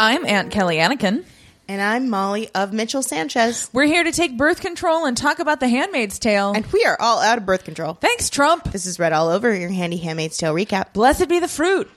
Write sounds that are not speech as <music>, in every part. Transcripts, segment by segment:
I'm Aunt Kelly Anakin. And I'm Molly of Mitchell Sanchez. We're here to take birth control and talk about The Handmaid's Tale. And we are all out of birth control. Thanks, Trump. This is Red All Over, your handy Handmaid's Tale recap. Blessed be the fruit.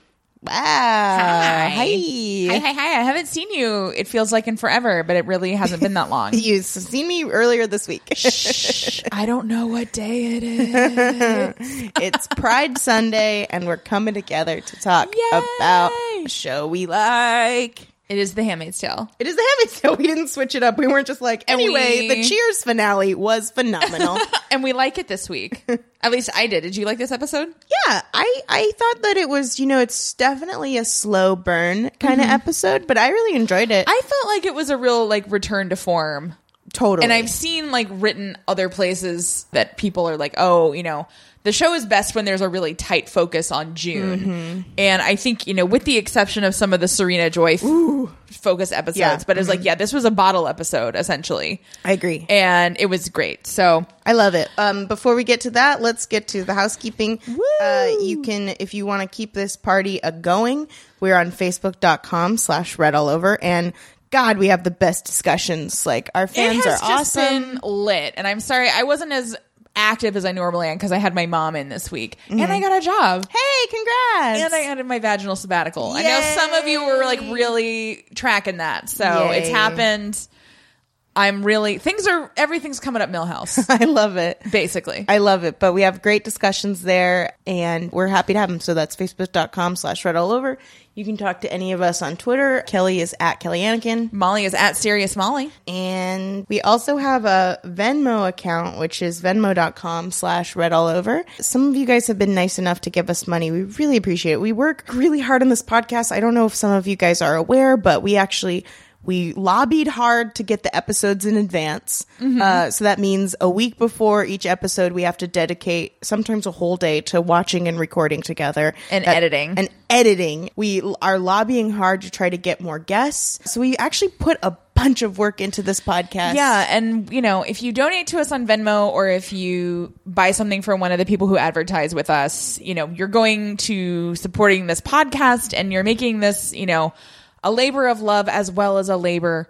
Wow. Hi. Hi. Hi, hi, hi. I haven't seen you, it feels like in forever, but it really hasn't been that long. <laughs> You've seen me earlier this week. Shh. I don't know what day it is. <laughs> it's Pride Sunday, and we're coming together to talk Yay. about a show we like. It is The Handmaid's Tale. It is the Handmaid's Tale. <laughs> We didn't switch it up. We weren't just like, anyway, we- the Cheers finale was phenomenal. <laughs> And we like it this week. <laughs> At least I did. Did you like this episode? yeah, I, I thought that it was, you know, it's definitely a slow burn kind of mm-hmm. episode, but I really enjoyed it. I felt like it was a real like return to form. Totally. And I've seen like written other places that people are like, oh, you know, the show is best when there's a really tight focus on June. Mm-hmm. And I think, you know, with the exception of some of the Serena Joy f- focus episodes, Yeah. Mm-hmm. but it's like, yeah, this was a bottle episode essentially. I agree. And it was great. So I love it. Um, before we get to that, let's get to the housekeeping. Uh, you can, if you want to keep this party a going, we're on facebook.com slash red all over. And God, we have the best discussions. Like our fans it are awesome. been lit. And I'm sorry, I wasn't as active as I normally am because I had my mom in this week and I mm-hmm. got a job. hey, congrats. And I ended my vaginal sabbatical. I know some of you were like really tracking that. So Yay. it's happened. I'm really things are everything's coming up Milhouse, <laughs> I love it. basically. I love it. But we have great discussions there and we're happy to have them. So that's facebook.com slash red all over. You can talk to any of us on Twitter. Kelly is at Kelly Anakin. Molly is at Serious Molly. And we also have a Venmo account, which is venmo.com slash red all over. Some of you guys have been nice enough to give us money. We really appreciate it. We work really hard on this podcast. I don't know if some of you guys are aware, but we actually we lobbied hard to get the episodes in advance. Uh, so that means a week before each episode, we have to dedicate sometimes a whole day to watching and recording together And That- editing. and editing. We are lobbying hard to try to get more guests. So we actually put a bunch of work into this podcast. Yeah, and you know, if you donate to us on Venmo or if you buy something from one of the people who advertise with us, you know, you're going to supporting this podcast and you're making this, you know, a labor of love as well as a labor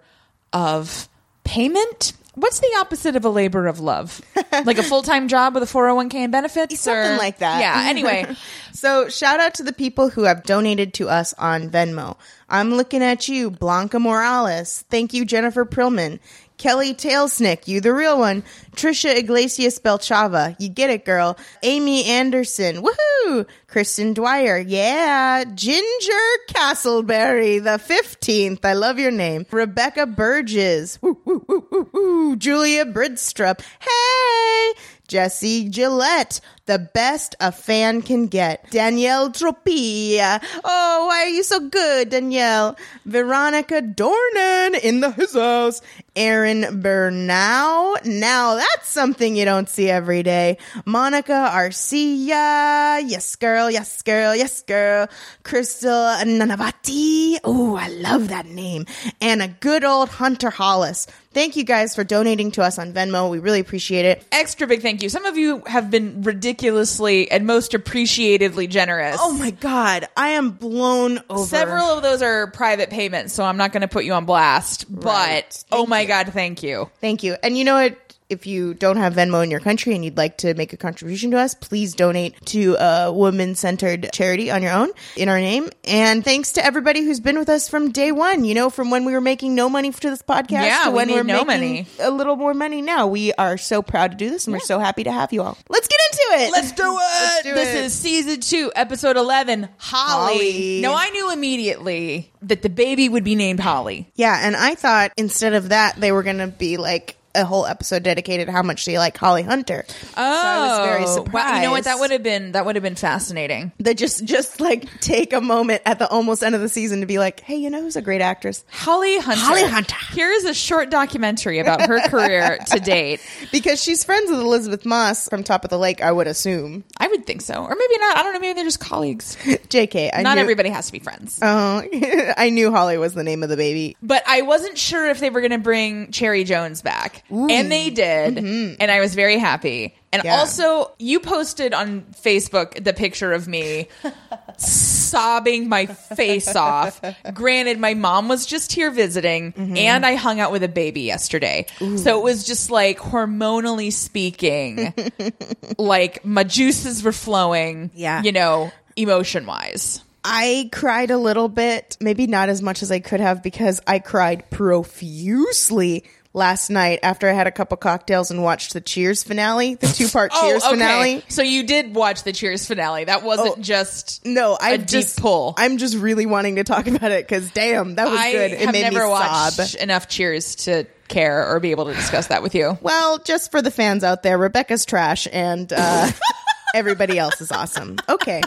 of payment. What's the opposite of a labor of love? <laughs> like a full-time job with a 401k and benefits Something or- like that. Yeah, anyway. <laughs> So shout out to the people who have donated to us on Venmo. I'm looking at you, Blanca Morales. Thank you, Jennifer Prillman. Kelly Tailsnick, you the real one. Trisha Iglesias Belchava, you get it, girl. Amy Anderson, woohoo! Kristen Dwyer, yeah. Ginger Castleberry, the 15th, I love your name. Rebecca Burgess, woo, woo, woo, woo, woo. Julia Bridstrup, hey! Jesse Gillette, the best a fan can get. Danielle Tropia. Oh, why are you so good, Danielle? Veronica Dornan in the his house. Aaron Bernau. Now that's something you don't see every day. Monica Arcia. Yes, girl. Yes, girl. Yes, girl. Crystal Nanavati. Oh, I love that name. And a good old Hunter Hollis. Thank you guys for donating to us on Venmo. We really appreciate it. Extra big thank you. Some of you have been ridiculously and most appreciatively generous. Oh my god, I am blown over. Several of those are private payments, so I'm not going to put you on blast. Right. But oh my god, thank you. Thank you. And you know what? If you don't have Venmo in your country and you'd like to make a contribution to us, please donate to a woman centered charity on your own in our name. And thanks to everybody who's been with us from day one. You know, from when we were making no money to this podcast Yeah, to when made we're no making money. a little more money now. We are so proud to do this and we're so happy to have you all. Let's get into it. Let's do it. Let's do this it. is season two, episode 11, Holly. Holly. No, I knew immediately that the baby would be named Holly. Yeah, and I thought instead of that, they were going to be like a whole episode dedicated to how much they like Holly Hunter. Oh, so I was very surprised. Wow, you know what? That would have been that would have been fascinating. They just just like take a moment at the almost end of the season to be like, hey, you know who's a great actress? Holly Hunter. Holly Hunter. Here is a short documentary about her <laughs> career to date. Because she's friends with Elisabeth Moss from Top of the Lake, I would assume. I would think so, or maybe not. I don't know. Maybe they're just colleagues. <laughs> Jk, I not knew, everybody has to be friends. Oh, <laughs> I knew Holly was the name of the baby. But I wasn't sure if they were going to bring Cherry Jones back. And they did. Mm-hmm. And I was very happy. And Yeah. also, you posted on Facebook the picture of me <laughs> sobbing my face off. Granted, my mom was just here visiting, mm-hmm. and I hung out with a baby yesterday. So it was just like hormonally speaking, <laughs> like my juices were flowing, Yeah. you know, emotion wise. I cried a little bit, maybe not as much as I could have because I cried profusely last night after I had a couple cocktails and watched the Cheers finale, the two part Cheers finale. Oh, So you did watch the Cheers finale. That wasn't Oh, just No, I a deep just pull. I'm just really wanting to talk <laughs> about it because damn, that was I good. It made never me sob. enough Cheers to care or be able to discuss that with you. Well, just for the fans out there, Rebecca's trash and uh, <laughs> everybody else is awesome. Okay.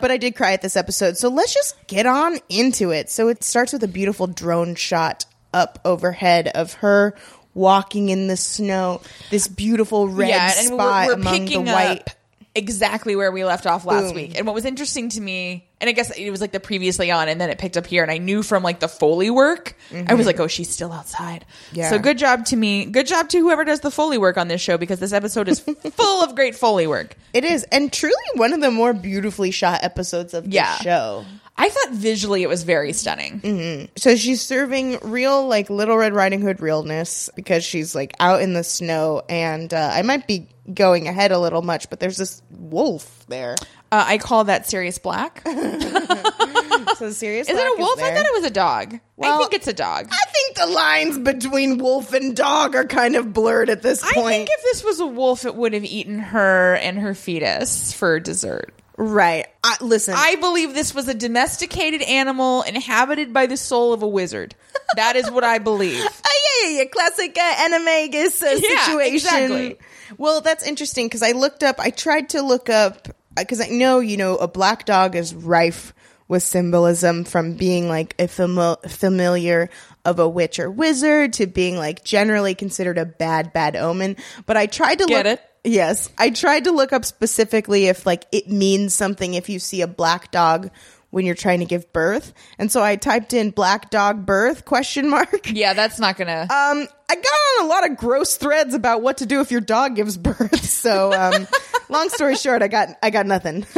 But I did cry at this episode. So let's just get on into it. So it starts with a beautiful drone shot up overhead of her walking in the snow, this beautiful red yeah, and spot we're, we're among the picking white. exactly where we left off last Boom. week. And what was interesting to me, and I guess it was like the previously on, and then it picked up here, and I knew from like the Foley work, I was like, oh, she's still outside. Mm-hmm. Yeah. So good job to me. Good job to whoever does the Foley work on this show because this episode is <laughs> full of great Foley work. It is, and truly one of the more beautifully shot episodes of the Yeah. show. I thought visually it was very stunning. Mm-hmm. So she's serving real, like Little Red Riding Hood realness because she's like out in the snow. And uh, I might be going ahead a little much, but there's this wolf there. Uh, I call that Sirius Black. <laughs> <laughs> Is So serious? it a wolf? I thought it was a dog. I think it's a dog. I think the lines between wolf and dog are kind of blurred at this point. I think if this was a wolf, it would have eaten her and her fetus for dessert. Right. I, listen, I believe this was a domesticated animal inhabited by the soul of a wizard. That is what I believe. <laughs> Oh, yeah, yeah, yeah. Classic uh, animagus uh, Yeah, situation. exactly. Well, that's interesting because I looked up, I tried to look up, because I know, you know, a black dog is rife with symbolism from being like a fami- familiar of a witch or wizard to being like generally considered a bad, bad omen. But I tried to Get look. it? Yes. I tried to look up specifically if like it means something if you see a black dog when you're trying to give birth. And so I typed in black dog birth question mark. <laughs> Yeah, that's not gonna. Um, I got on a lot of gross threads about what to do if your dog gives birth. <laughs> So, um, long story short, I got I got nothing. <laughs>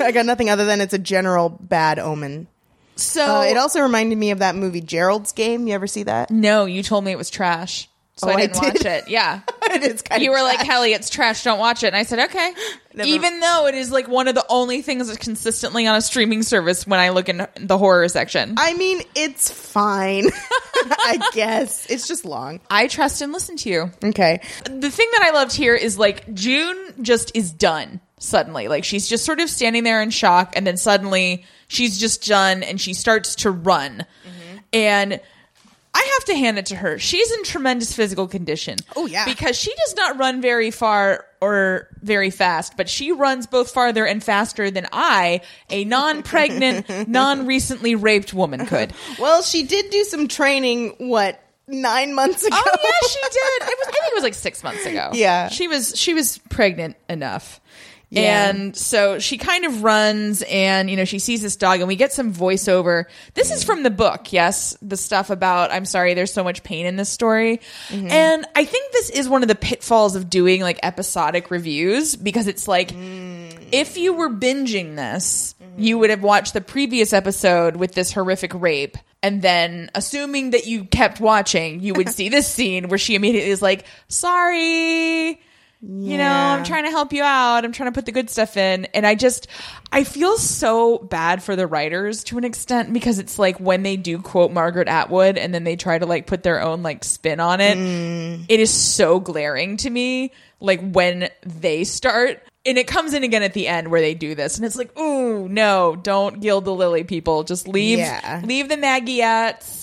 I got nothing other than it's a general bad omen. so Uh, it also reminded me of that movie Gerald's Game. You ever see that? no, you told me it was trash, so Oh, I I didn't watch did? it. Yeah, <laughs> it is kind you were like, Kelly, it's trash. Don't watch it." And I said, "Okay." <laughs> Never- Even though it is like one of the only things that's consistently on a streaming service when I look in the horror section, I mean, it's fine. <laughs> I guess it's just long. I trust and listen to you. Okay. the thing that I loved here is like June just is done suddenly. Like she's just sort of standing there in shock, and then suddenly she's just done and she starts to run. Mm-hmm. And I have to hand it to her. She's in tremendous physical condition. Oh, yeah. Because she does not run very far or very fast, but she runs both farther and faster than I, a non pregnant, <laughs> non recently raped woman could. Well, she did do some training. What nine months ago? Oh yeah, she did. It was I think it was like six months ago. <laughs> Yeah. She was she was pregnant enough. Yeah. And so she kind of runs and, you know, she sees this dog and we get some voiceover. This is from the book, yes. The stuff about, I'm sorry, there's so much pain in this story. Mm-hmm. And I think this is one of the pitfalls of doing like episodic reviews because it's like, Mm. if you were binging this, Mm-hmm. you would have watched the previous episode with this horrific rape. And then, assuming that you kept watching, you would <laughs> see this scene where she immediately is like, sorry. You know, I'm trying to help you out. I'm trying to put the good stuff in. And I just, I feel so bad for the writers to an extent because it's like when they do quote Margaret Atwood and then they try to like put their own like spin on it, mm. it is so glaring to me. Like when they start, and it comes in again at the end where they do this, and it's like, ooh, no, don't gild the lily, people. Just leave, Yeah. leave the Maggiettes,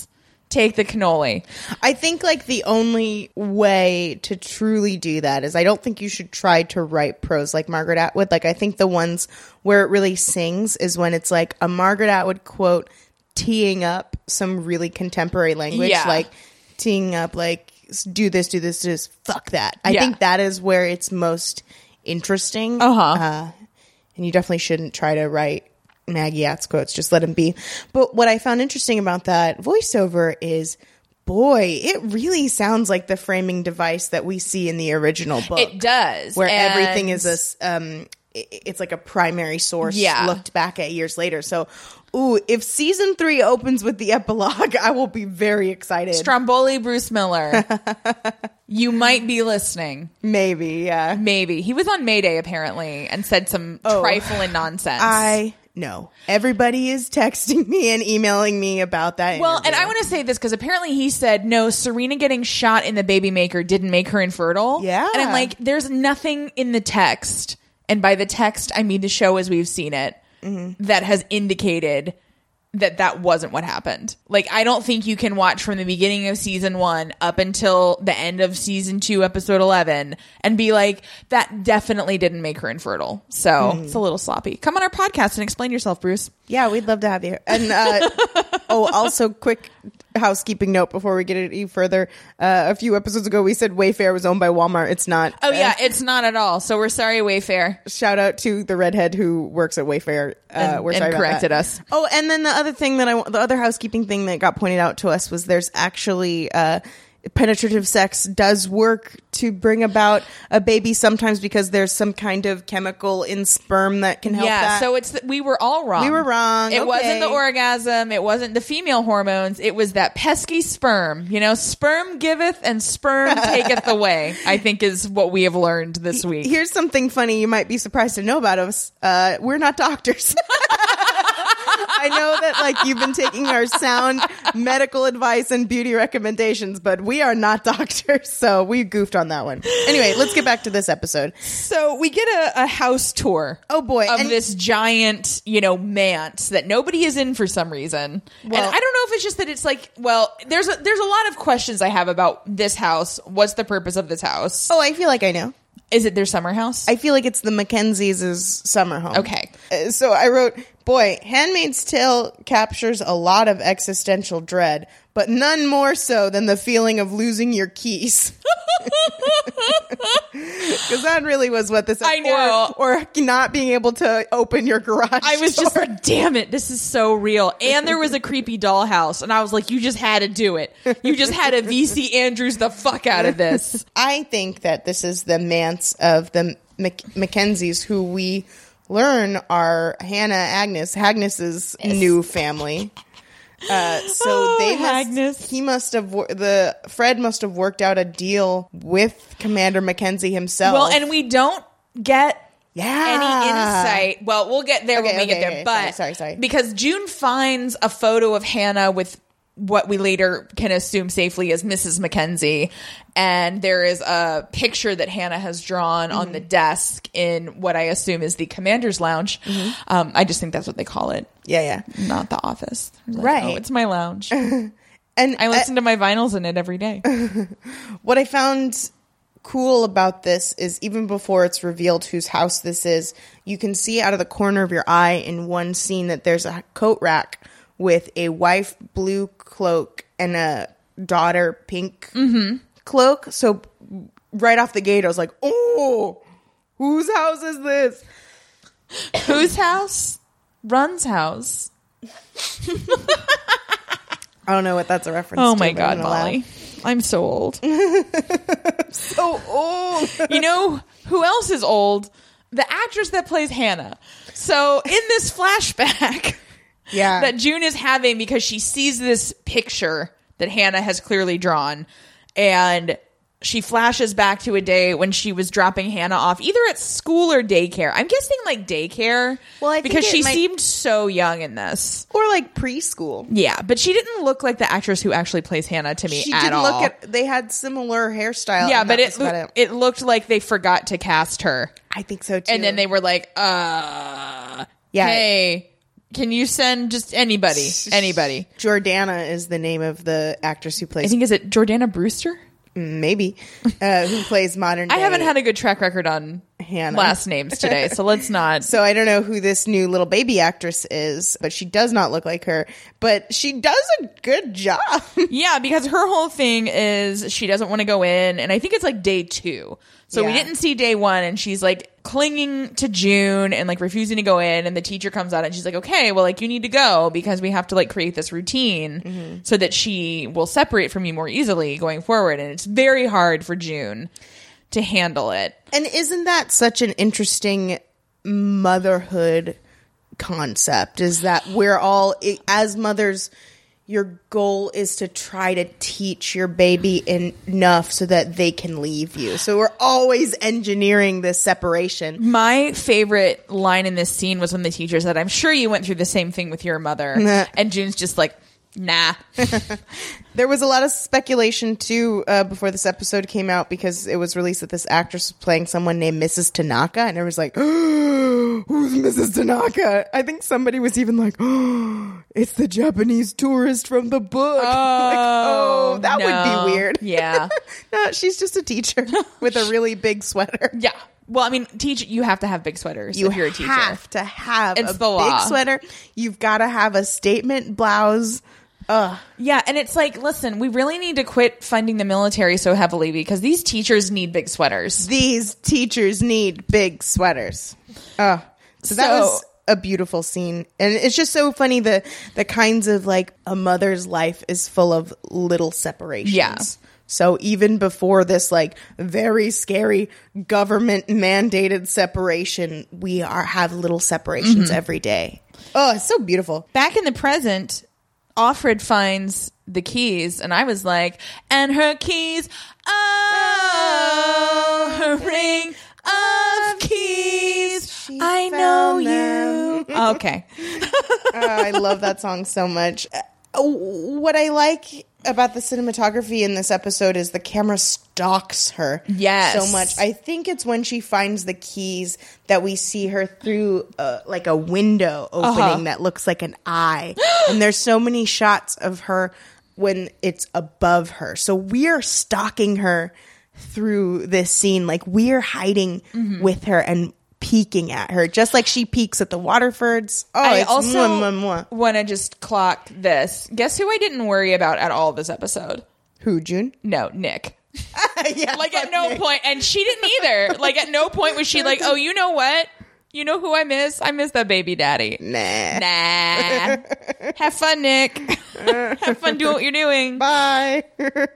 take the cannoli. I think like the only way to truly do that is I don't think you should try to write prose like Margaret Atwood. Like I think the ones where it really sings is when it's like a Margaret Atwood quote teeing up some really contemporary language, Yeah. like teeing up like do this, do this, do this, fuck that. I Yeah. think that is where it's most interesting. Uh-huh. Uh, and you definitely shouldn't try to write Maggie Atz quotes. Just let them be. But what I found interesting about that voiceover is boy, it really sounds like the framing device that we see in the original book. It does. where and- everything is a um it's like a primary source Yeah. looked back at years later so ooh if season three opens with the epilogue <laughs> i will be very excited Stromboli Bruce Miller. <laughs> you might be listening. maybe yeah Maybe. He was on Mayday apparently and said some Oh. trifling nonsense. i know everybody is texting me and emailing me about that well, and. I want to say this because apparently he said no. Serena getting shot in the baby maker didn't make her infertile. Yeah. and I'm like, there's nothing in the text, and by the text I mean the show as we've seen it, Mm-hmm. that has indicated that that wasn't what happened. Like, I don't think you can watch from the beginning of season one up until the end of season two, episode 11, and be like, that definitely didn't make her infertile. So Mm-hmm. it's a little sloppy. Come on our podcast and explain yourself, Bruce. yeah we'd love to have you and uh <laughs> oh also quick housekeeping note before we get any further uh, a few episodes ago we said wayfair was owned by walmart it's not Oh, Uh, yeah, it's not at all. So we're sorry, Wayfair. shout out to the redhead who works at Wayfair. Uh, And- we're and sorry corrected us. Oh, and then the other thing that I, the other housekeeping thing that got pointed out to us was there's actually uh, penetrative sex does work to bring about a baby sometimes because there's some kind of chemical in sperm that can help. yeah, that. so it's we were all wrong. We were wrong, It wasn't the orgasm. It wasn't the female hormones. It was that pesky sperm. You know, sperm giveth and sperm <laughs> taketh away. I think is what we have learned this week. Here's something funny you might be surprised to know about us. Uh, we're not doctors. <laughs> I know that like you've been taking our sound medical advice and beauty recommendations, but we are not <laughs> doctors, so we goofed on that one. Anyway, let's get back to this episode. So we get a, a house tour. Oh, boy, of and- this giant, you know, manse that nobody is in for some reason. and Well- I don't know if it's just that it's like, well, there's a, there's a lot of questions I have about this house. What's the purpose of this house? Oh, I feel like I know. Is it their summer house? I feel like it's the Mackenzies' summer home. Okay. Uh, So I wrote, boy, Handmaid's Tale captures a lot of existential dread, but none more so than the feeling of losing your keys. <laughs> Because that really was what this. I know. or, or not being able to open your garage. I was just like, damn it, this is so real. And there was a creepy dollhouse, and I was like, you just had to do it. You just had to <laughs> VC Andrews the fuck out of this. I think that this is the manse of the Mac- Mackenzies, who we learn are Hannah Agnes Agnes's new family. Uh, so <laughs> Oh, they must, Agnes. he must have the Fred must have worked out a deal with Commander Mackenzie himself. Well, and we don't get yeah, any insight. Well, we'll get there when Okay, we get okay, there. okay. But Sorry, sorry, sorry. because June finds a photo of Hannah with what we later can assume safely is Mrs. Mackenzie. and there is a picture that Hannah has drawn on Mm-hmm. the desk in what I assume is the commander's lounge. Mm-hmm. Um, I just think that's what they call it, Yeah, yeah, not the office. Like, Right. Oh, it's my lounge. <laughs> and I uh, listen to my vinyls in it every day. <laughs> what I found cool about this is even before it's revealed whose house this is, you can see out of the corner of your eye in one scene that there's a coat rack with a wife blue cloak and a daughter pink cloak. So right off the gate, I was like, oh, whose house is this? <coughs> Whose house? Run's house. I don't know what that's a reference Oh to. my I'm god, gonna laugh. Molly. I'm so old. <laughs> So old. you know who else is old? The actress that plays Hannah. So in this flashback <laughs> yeah. that June is having because she sees this picture that Hannah has clearly drawn and she flashes back to a day when she was dropping Hannah off either at school or daycare. I'm guessing like daycare. Well, I think because it she might- seemed so young in this. or like preschool. Yeah, but she didn't look like the actress who actually plays Hannah to me She at did all. look at. They had similar hairstyle. yeah, and but that it, was about loo- it looked like they forgot to cast her. I think so too. And then they were like, uh, Yeah. hey, can you send just anybody? Anybody. Jordana is the name of the actress who plays. I think, is it Jordana Brewster? maybe uh, who plays modern. Day. I haven't had a good track record on Hannah. last names today, so let's not. <laughs> So I don't know who this new little baby actress is, but she does not look like her. But she does a good job. <laughs> Yeah, because her whole thing is she doesn't want to go in, and I think it's like day two. So we didn't see day one, and she's like clinging to June and like refusing to go in. And the teacher comes out and she's like, okay, well, like you need to go because we have to like create this routine Mm-hmm. so that she will separate from you more easily going forward. And it's very hard for June to handle it. and isn't that such an interesting motherhood concept? Is that we're all, as mothers, your goal is to try to teach your baby enough so that they can leave you. So we're always engineering this separation. My favorite line in this scene was when the teacher said, I'm sure you went through the same thing with your mother. Nah. and June's just like, nah. <laughs> There was a lot of speculation too uh, before this episode came out because it was released that this actress was playing someone named Mrs. Tanaka, and it was like, <gasps> "Who's Mrs. Tanaka?" I think somebody was even like, oh, <gasps> "It's the Japanese tourist from the book." <laughs> like, oh, that no. would be weird. <laughs> Yeah. no, she's just a teacher <laughs> with a really big sweater. Yeah. Well, I mean, teach you have to have big sweaters You if you're a teacher. have to have It's a the law. big sweater. You've got to have a statement blouse. Ugh. Yeah, and it's like, listen, we really need to quit funding the military so heavily because these teachers need big sweaters. these teachers need big sweaters. Oh, so that was a beautiful scene, and it's just so funny the the kinds of like a mother's life is full of little separations. Yeah. So even before this like very scary government mandated separation, we are have little separations Mm-hmm. every day. Oh, it's so beautiful. Back in the present, Offred finds the keys, and I was like, and her keys, oh, her ring of keys. I know you. Okay. <laughs> Oh, I love that song so much. Uh, What I like about the cinematography in this episode is the camera stalks her Yes. so much. I think it's when she finds the keys that we see her through uh, like a window opening Uh-huh. that looks like an eye. <gasps> and there's so many shots of her when it's above her. So we're stalking her through this scene like we're hiding Mm-hmm. with her and peeking at her just like she peeks at the Waterfords. Oh, I it's also want to just clock this. Guess who I didn't worry about at all this episode? Who, June? No, Nick. <laughs> <laughs> yeah, Like at no Nick. point, and she didn't either. Like at no point was she <laughs> like, "Oh, you know what? You know who I miss? I miss that baby daddy." Nah. Nah. Have fun, Nick. Have fun doing what you're doing. Bye.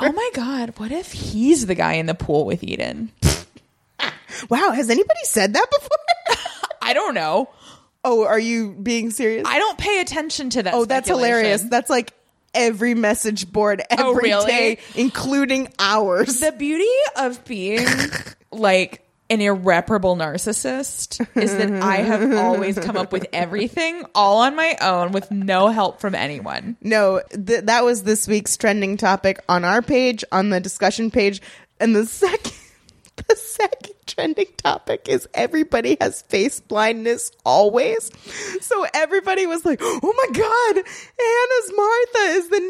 Oh my god, what if he's the guy in the pool with Eden? <laughs> wow, has anybody said that before? <laughs> I don't know. oh, are you being serious? I don't pay attention to that. oh, that's hilarious. That's like every message board oh, every day, Oh, really? including ours. the beauty of being <laughs> like an irreparable narcissist is that I have always come up with everything all on my own with no help from anyone. no, th- that was this week's trending topic on our page, on the discussion page, and the second. <laughs> The second trending topic is everybody has face blindness always. So everybody was like, oh my God, Anna's Martha is the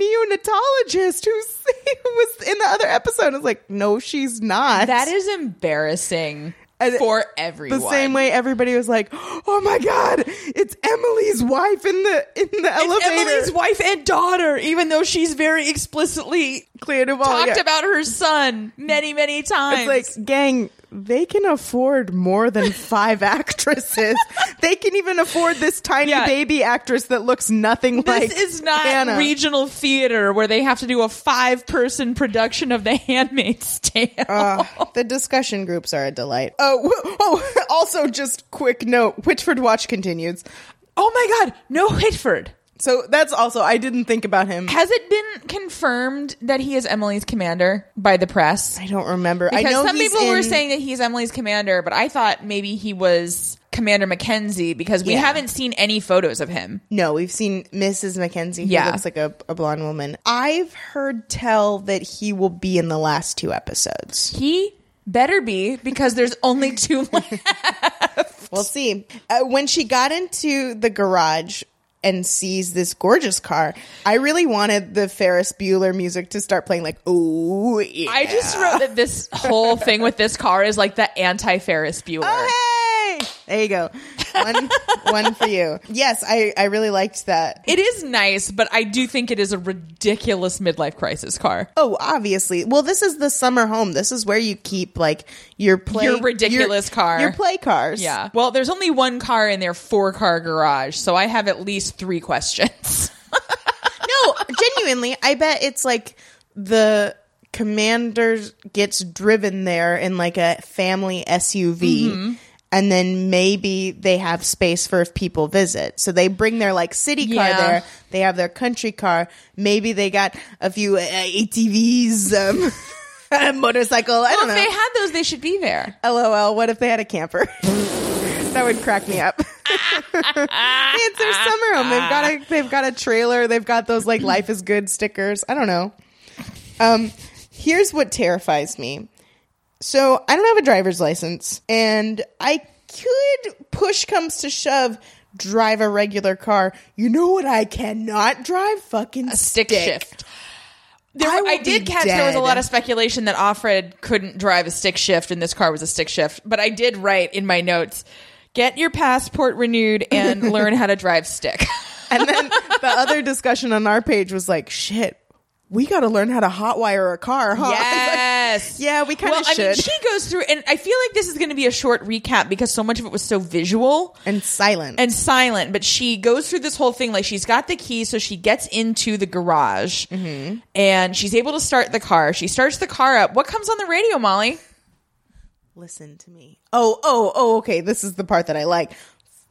neonatologist who <laughs> was in the other episode. I was like, no, she's not. That is embarrassing And for everyone. the same way everybody was like, "Oh my god, it's Emily's wife in the in the It's elevator." Emily's wife and daughter, even though she's very explicitly Clear to all, talked yeah. about her son many, many times. It's like, gang, they can afford more than <laughs> five actresses. they can even afford this tiny Yeah. baby actress that looks nothing this like This is not Hannah. regional theater where they have to do a five person production of The Handmaid's Tale. Uh, the discussion groups are a delight. Oh, w- oh, <laughs> also just quick note: Whitford Watch continues. oh my God, no Whitford. So that's also I didn't think about him. Has it been confirmed that he is Emily's commander by the press? I don't remember. Because I know some people were saying that he's Emily's commander, but I thought maybe he was Commander Mackenzie because we Yeah. haven't seen any photos of him. No, we've seen Mrs. Mackenzie, who Yeah. looks like a, a blonde woman. I've heard tell that he will be in the last two episodes. He better be because there's only two <laughs> left. We'll see. Uh, when she got into the garage and sees this gorgeous car. I really wanted the Ferris Bueller music to start playing like, oh, yeah. I just wrote that this whole thing with this <laughs> car is like the anti Ferris Bueller. Oh, hey! There you go. One, one for you. Yes, I, I really liked that. It is nice, but I do think it is a ridiculous midlife crisis car. Oh, obviously. Well, this is the summer home. This is where you keep like your play, Your ridiculous your- car. your play cars. Yeah. Well, there's only one car in their four car garage, so I have at least three questions. <laughs> No, genuinely, I bet it's like the commander gets driven there in like a family SUV. Mm-hmm. And then maybe they have space for if people visit. So they bring their like city car Yeah. there. They have their country car. Maybe they got a few uh, ATVs, um, a <laughs> motorcycle. I don't well, if know. they had those, they should be there. LOL, what if they had a camper? <laughs> that would crack me up. <laughs> it's their summer home. They've got a they've got a trailer. They've got those like life is good stickers. I don't know. Um here's what terrifies me. So, I don't have a driver's license and I could push comes to shove drive a regular car. You know what I cannot drive? Fucking A stick, shift. There, I I, did catch there was a lot of speculation that Offred couldn't drive a stick shift and this car was a stick shift. But I did write in my notes get your passport renewed and <laughs> learn how to drive stick. And then the other discussion on our page was like, shit, we got to learn how to hotwire a car, huh? <laughs> Yes. Yeah, we kinda well, I mean, should. she goes through, and I feel like this is going to be a short recap because so much of it was so visual and silent. and silent. But she goes through this whole thing like she's got the key, so she gets into the garage Mm-hmm. and she's able to start the car. She starts the car up. What comes on the radio, Molly? Listen to me. Oh, oh, oh, okay. This is the part that I like.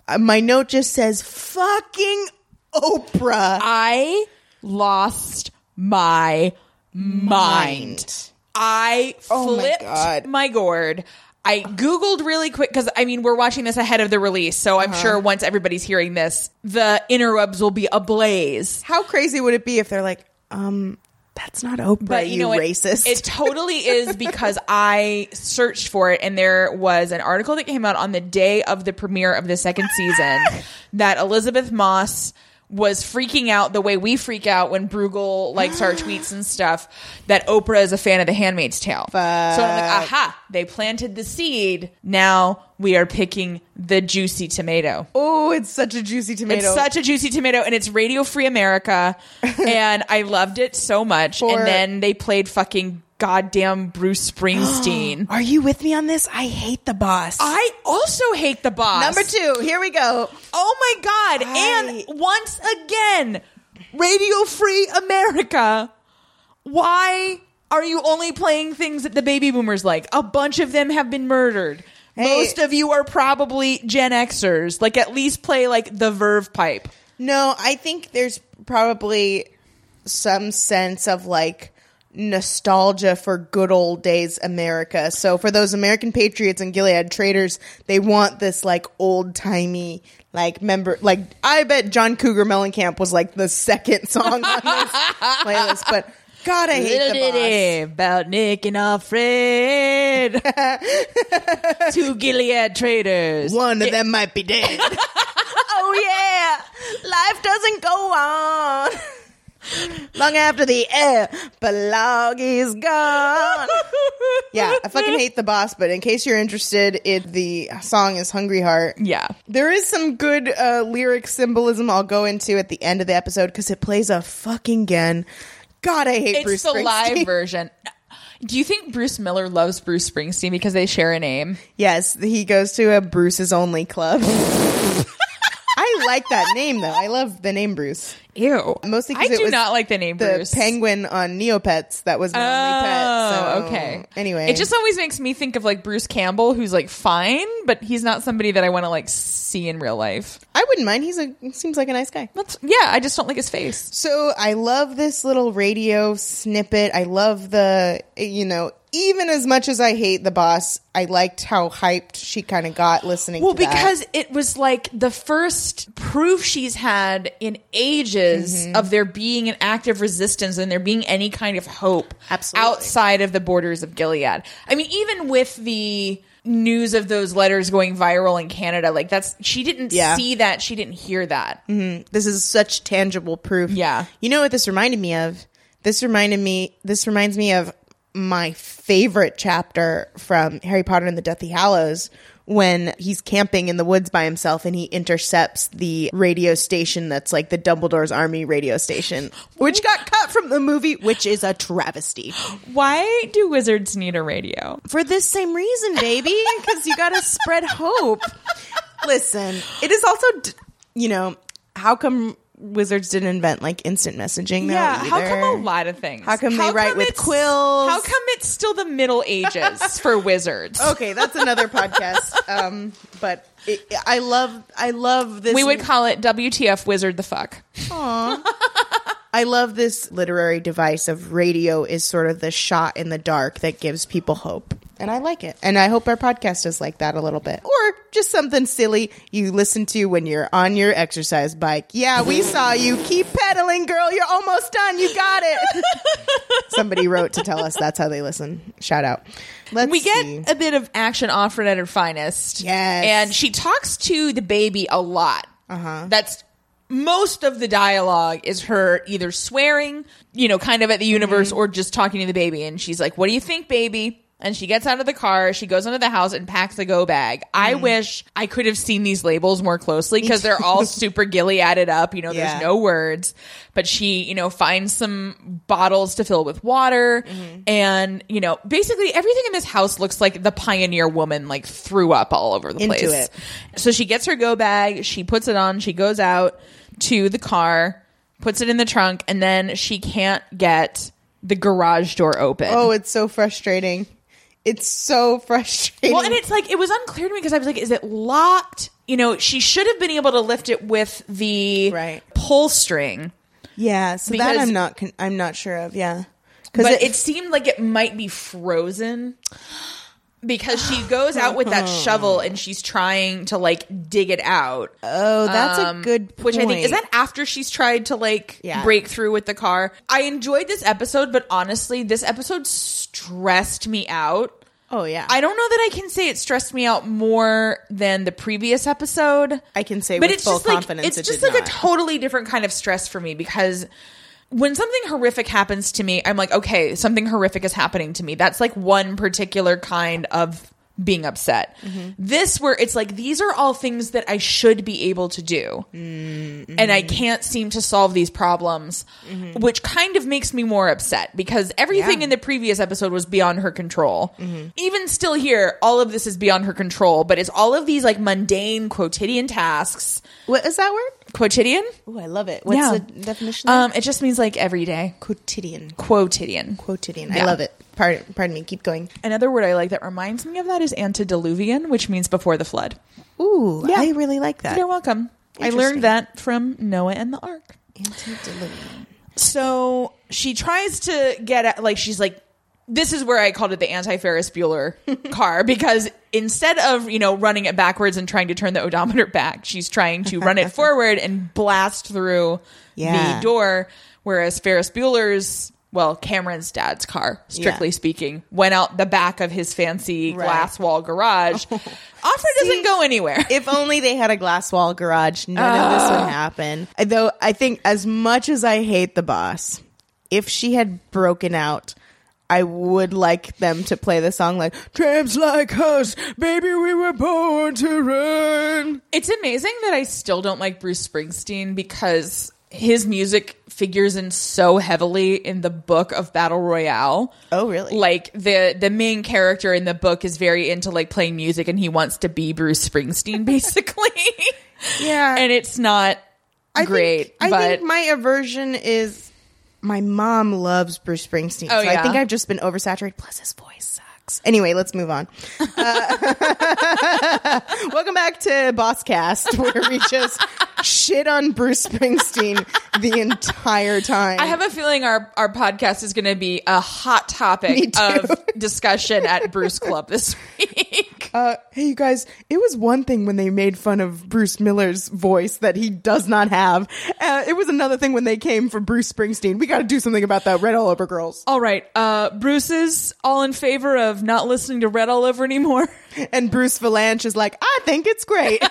Uh, my note just says fucking Oprah. I lost my mind. I Oh my flipped God. my gourd. I Googled really quick because I mean, we're watching this ahead of the release. So Uh-huh. I'm sure once everybody's hearing this, the interwebs will be ablaze. How crazy would it be if they're like, um, that's not Oprah, But you, you know racist. It totally is <laughs> because I searched for it and there was an article that came out on the day of the premiere of the second season <gasps> that Elisabeth Moss was freaking out the way we freak out when Bruegel likes <gasps> our tweets and stuff that Oprah is a fan of The Handmaid's Tale. So I'm like, aha, they planted the seed. Now we are picking the juicy tomato. oh, it's such a juicy tomato. It's such a juicy tomato, and it's Radio Free America, <laughs> and I loved it so much. For- and then they played fucking goddamn Bruce Springsteen. <gasps> Are you with me on this? I hate the boss. I also hate the boss. Number two, here we go. Oh my god! I- And once again, Radio Free America. Why are you only playing things that the baby boomers like? A bunch of them have been murdered. Hey. Most of you are probably Gen Xers. Like, at least play like the Verve pipe. No, I think there's probably some sense of like nostalgia for good old days America. So for those American patriots and Gilead traitors, they want this like old timey like member like I bet John Cougar Mellencamp was like the second song on this <laughs> playlist, but God, I hate Little the boss. about Nick and Offred. <laughs> Two Gilead traitors. One of them might be dead. <laughs> oh yeah, life doesn't go on. <laughs> Long after the epilogue is gone. <laughs> Yeah, I fucking hate the boss, but in case you're interested, it the song is Hungry Heart. Yeah. There is some good uh, lyric symbolism I'll go into at the end of the episode because it plays a fucking gun. God, I hate It's Bruce the live <laughs> version. Do you think Bruce Miller loves Bruce Springsteen because they share a name? Yes, he goes to a Bruce's Only club. I like that name though. I love the name Bruce. Ew. Mostly I because it do was not like the name the Bruce. penguin on Neopets that was an only pet. Oh, So, okay. Anyway, it just always makes me think of like Bruce Campbell, who's like fine, but he's not somebody that I want to like see in real life. I wouldn't mind. He's a seems like a nice guy. That's yeah. I just don't like his face. So I love this little radio snippet. I love the you know even as much as I hate the boss, I liked how hyped she kind of got listening. Well, that. because it was like the first proof she's had in ages Mm-hmm. of there being an active resistance and there being any kind of hope Absolutely. outside of the borders of Gilead. I mean, even with the news of those letters going viral in Canada. Like that's she didn't Yeah. see that, she didn't hear that. This is such tangible proof. Yeah. You know what this reminded me of? This reminded me this reminds me of my favorite chapter from Harry Potter and the Deathly Hallows when he's camping in the woods by himself and he intercepts the radio station that's like the Dumbledore's army radio station, which got cut from the movie, which is a travesty. <gasps> Why do wizards need a radio? For this same reason, baby, because you got to spread hope. Listen, it is also, you know, how come wizards didn't invent like instant messaging? Yeah, how come a lot of things? How come they write with quills? How come it's still the Middle Ages <laughs> for wizards? Okay, that's another podcast. Um, but it, I love, I love this. We would call it WTF Wizard the fuck. <laughs> I love this literary device of radio is sort of the shot in the dark that gives people hope. And I like it. And I hope our podcast is like that a little bit. Or just something silly you listen to when you're on your exercise bike. Yeah, we saw you. Keep pedaling, girl. You're almost done. You got it. <laughs> Somebody wrote to tell us that's how they listen. Shout out. Let's we get see. a bit of action Offred at her finest. Yes. And she talks to the baby a lot. Uh-huh. That's most of the dialogue is her either swearing, you know, kind of at the universe Mm-hmm. or just talking to the baby. And she's like, What do you think, baby? And she gets out of the car, she goes into the house and packs a go bag. I Mm-hmm. wish I could have seen these labels more closely because they're all super gilly added up. You know, Yeah. there's no words. But she, you know, finds some bottles to fill with water. Mm-hmm. And, you know, basically everything in this house looks like the pioneer woman like threw up all over the Into place. it. So she gets her go bag, she puts it on, she goes out to the car, puts it in the trunk, and then she can't get the garage door open. Oh, it's so frustrating. It's so <laughs> frustrating. Well, and it's like it was unclear to me because I was like, is it locked? You know, she should have been able to lift it with the Right. pull string, yeah, so that I'm not con- I'm not sure of. Yeah. Cuz but it, seemed like it might be frozen because she goes out with that shovel and she's trying to like dig it out. Oh, that's Um, a good point. Which I think is that after she's tried to like Yeah. break through with the car. I enjoyed this episode, but honestly, this episode stressed me out. Oh yeah. I don't know that I can say it stressed me out more than the previous episode. I can say but with it's full just like confidence it's it just like not. a totally different kind of stress for me because when something horrific happens to me, I'm like, okay, something horrific is happening to me. That's like one particular kind of being upset. Mm-hmm. This where it's like these are all things that I should be able to do. Mm-hmm. And I can't seem to solve these problems, which kind of makes me more upset because everything Yeah. Mm-hmm. in the previous episode was beyond her control. Even still here, all of this is beyond her control, but it's all of these like mundane quotidian tasks. what is that word? Quotidian? Oh, I love it. What's Yeah. the definition? of Um, it just means like every day. quotidian. Quotidian. Quotidian. Yeah. I love it. Pardon, pardon me. Keep going. Another word I like that reminds me of that is antediluvian, which means before the flood. Ooh, Yeah. I really like that. You're welcome. I learned that from Noah and the Ark. Antediluvian. So she tries to get at, like, she's like, this is where I called it the anti Ferris Bueller <laughs> car because instead of, you know, running it backwards and trying to turn the odometer back, she's trying to run it <laughs> forward and blast through Yeah. the door. Whereas Ferris Bueller's, well, Cameron's dad's car, strictly Yeah. speaking, went out the back of his fancy Right. glass wall garage. <laughs> Offred doesn't go anywhere. if only they had a glass wall garage, none of this would ah. happen. Though I think, as much as I hate the boss, if she had broken out, I would like them to play the song like "Tramps like us, baby, we were born to run." It's amazing that I still don't like Bruce Springsteen because his music figures in so heavily in the book of Battle Royale. Oh, really? Like the the main character in the book is very into like playing music and he wants to be Bruce Springsteen <laughs> basically. Yeah, and it's not I great, Think, I think my aversion is my mom loves Bruce Springsteen, Oh, so I think I've just been oversaturated. Plus, his voice sucks. Anyway, let's move on. Uh, <laughs> welcome back to Boss Cast, <laughs> where we just shit on Bruce Springsteen the entire time. I have a feeling our, our podcast is going to be a hot topic of <laughs> discussion at Bruce Club this week. Uh, hey, you guys, it was one thing when they made fun of Bruce Miller's voice that he does not have. Uh, it was another thing when they came for Bruce Springsteen. We got to do something about that. Red all over girls. All right. Uh, Bruce is all in favor of not listening to Red All Over anymore. <laughs> And Bruce Vilanch is like, I think it's great. <laughs>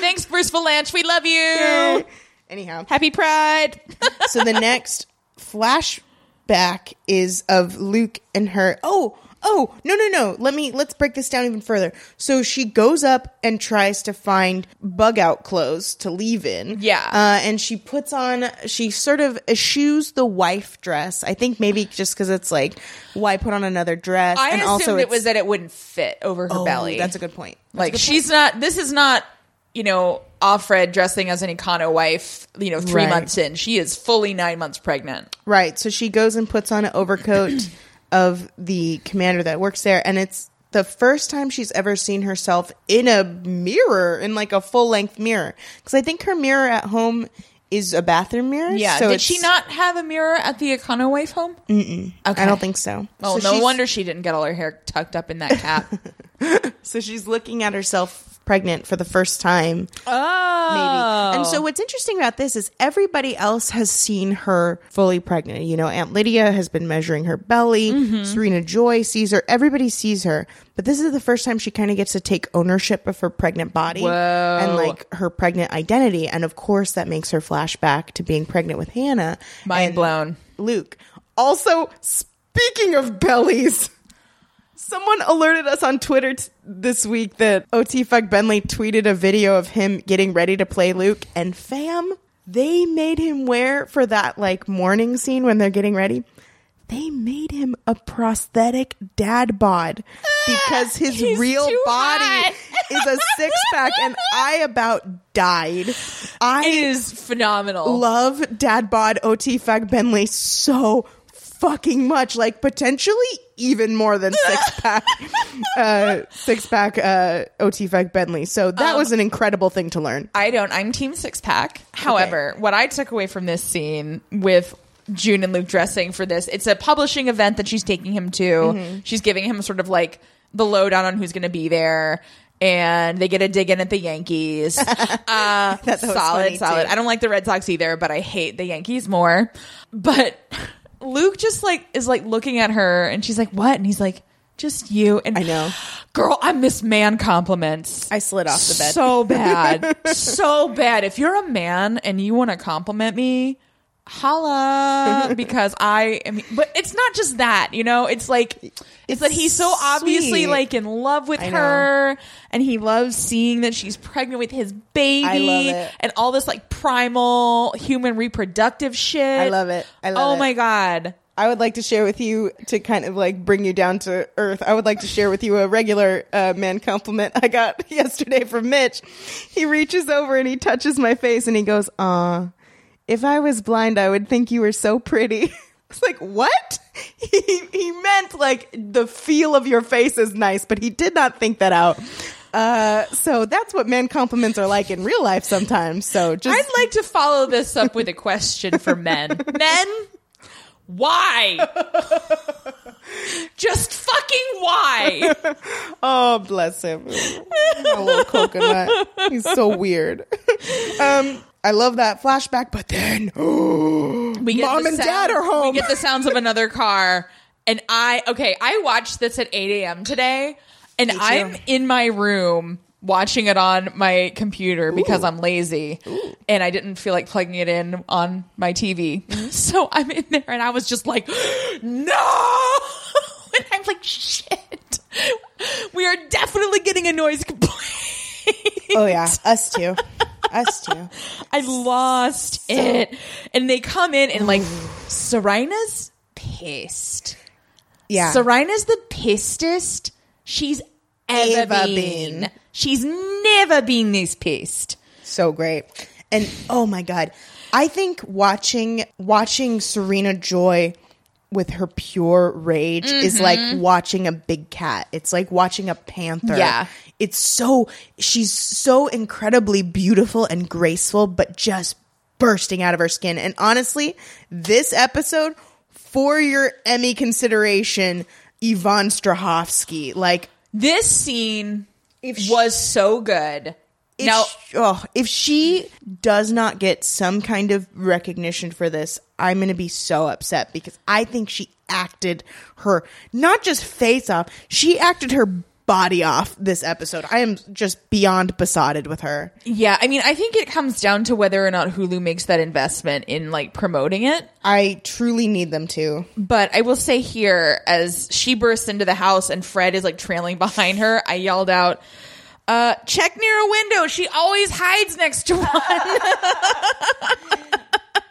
Thanks, Bruce Vilanch. We love you. Anyhow, Happy Pride. so the next flashback is of Luke and her. Oh, oh, no, no, no. Let me let's break this down even further. So she goes up and tries to find bug out clothes to leave in. Yeah. uh, and she puts on. She sort of eschews the wife dress. I think maybe just because it's like, why put on another dress? I and assumed also it was that it wouldn't fit over her Oh, belly. That's a good point. That's like good she's not. This is not. You know, Offred dressing as an Econo wife. You know, three Right. months in, she is fully nine months pregnant. Right. So she goes and puts on an overcoat of the commander that works there, and it's the first time she's ever seen herself in a mirror, in like a full length mirror. Because I think her mirror at home is a bathroom mirror. Yeah. So Did she not have a mirror at the Econo wife home? Okay. I don't think so. Oh, so no wonder she didn't get all her hair tucked up in that cap. <laughs> So she's looking at herself pregnant for the first time. oh, maybe. And so what's interesting about this is everybody else has seen her fully pregnant. You know, Aunt Lydia has been measuring her belly. Mm-hmm. Serena Joy sees her. Everybody sees her. But this is the first time she kind of gets to take ownership of her pregnant body Whoa. and like her pregnant identity. And of course, that makes her flashback to being pregnant with Hannah. mind and blown. Luke. Also, speaking of bellies, someone alerted us on Twitter t- this week that OT Fagbenle tweeted a video of him getting ready to play Luke, and fam, they made him wear for that like morning scene when they're getting ready. They made him a prosthetic dad bod <laughs> because his He's real body hot. is a six pack, and I about died. I It is phenomenal. love dad bod OT Fagbenle so fucking much. Like potentially even more than six <laughs> pack, uh, six pack uh, OT Fagbenle. So that Um, was an incredible thing to learn. I don't. I'm team six pack. However, what I took away from this scene with June and Luke dressing for this, it's a publishing event that she's taking him to. Mm-hmm. She's giving him sort of like the lowdown on who's going to be there. And they get a dig in at the Yankees. <laughs> Uh, solid, solid. too. I don't like the Red Sox either, but I hate the Yankees more. But Luke just like is like looking at her, and she's like, "What?" And he's like, "Just you." And I know. girl, I miss man compliments. I slid off the bed. So bad. <laughs> so bad. If you're a man and you want to compliment me, holla because I am but it's not just that, you know? It's like it's, that he's so obviously sweet. like in love with I know. her and he loves seeing that she's pregnant with his baby I love it. and all this like primal human reproductive shit. I love it. I love it. oh it. my god. I would like to share with you to kind of like bring you down to earth. I would like to share with you a regular uh, man compliment I got <laughs> yesterday from Mitch. He reaches over and he touches my face and he goes, "Aw, if I was blind, I would think you were so pretty." <laughs> It's like what? <laughs> He he meant like the feel of your face is nice, but he did not think that out. Uh, so that's what men compliments are like in real life sometimes. So just I'd like to follow this up with a question for men. <laughs> men, why? <laughs> Just fucking why? Oh, bless him. a little coconut. He's so weird. um, I love that flashback, but then <gasps> We Mom the and Dad are home. We get the sounds of another car, and I okay. I watched this at eight a.m. today, and. I'm in my room watching it on my computer because I'm lazy, and I didn't feel like plugging it in on my TV. Mm-hmm. <laughs> So I'm in there, and I was just like, <gasps> no. <laughs> And I'm like, shit. We are definitely getting a noise complaint. oh yeah, us too, <laughs> us too. <laughs> I lost it. And they come in and like Serena's pissed. Yeah, Serena's the pissest she's ever, Ever been. been. She's never been this pissed. so great. And oh my god, I think watching watching Serena Joy with her pure rage is like mm-hmm. watching a big cat. It's like watching a panther. Yeah. It's so she's so incredibly beautiful and graceful, but just bursting out of her skin. And honestly, this episode for your Emmy consideration, Yvonne Strahovski, like This scene she- was so good. If now, oh, if she does not get some kind of recognition for this, I'm going to be so upset because I think she acted her not just face off, she acted her body off this episode. I am just beyond besotted with her. yeah, I mean, I think it comes down to whether or not Hulu makes that investment in like promoting it. I truly need them to. But I will say here, as she bursts into the house and Fred is like trailing behind her, I yelled out, uh, check near a window. She always hides next to one. <laughs>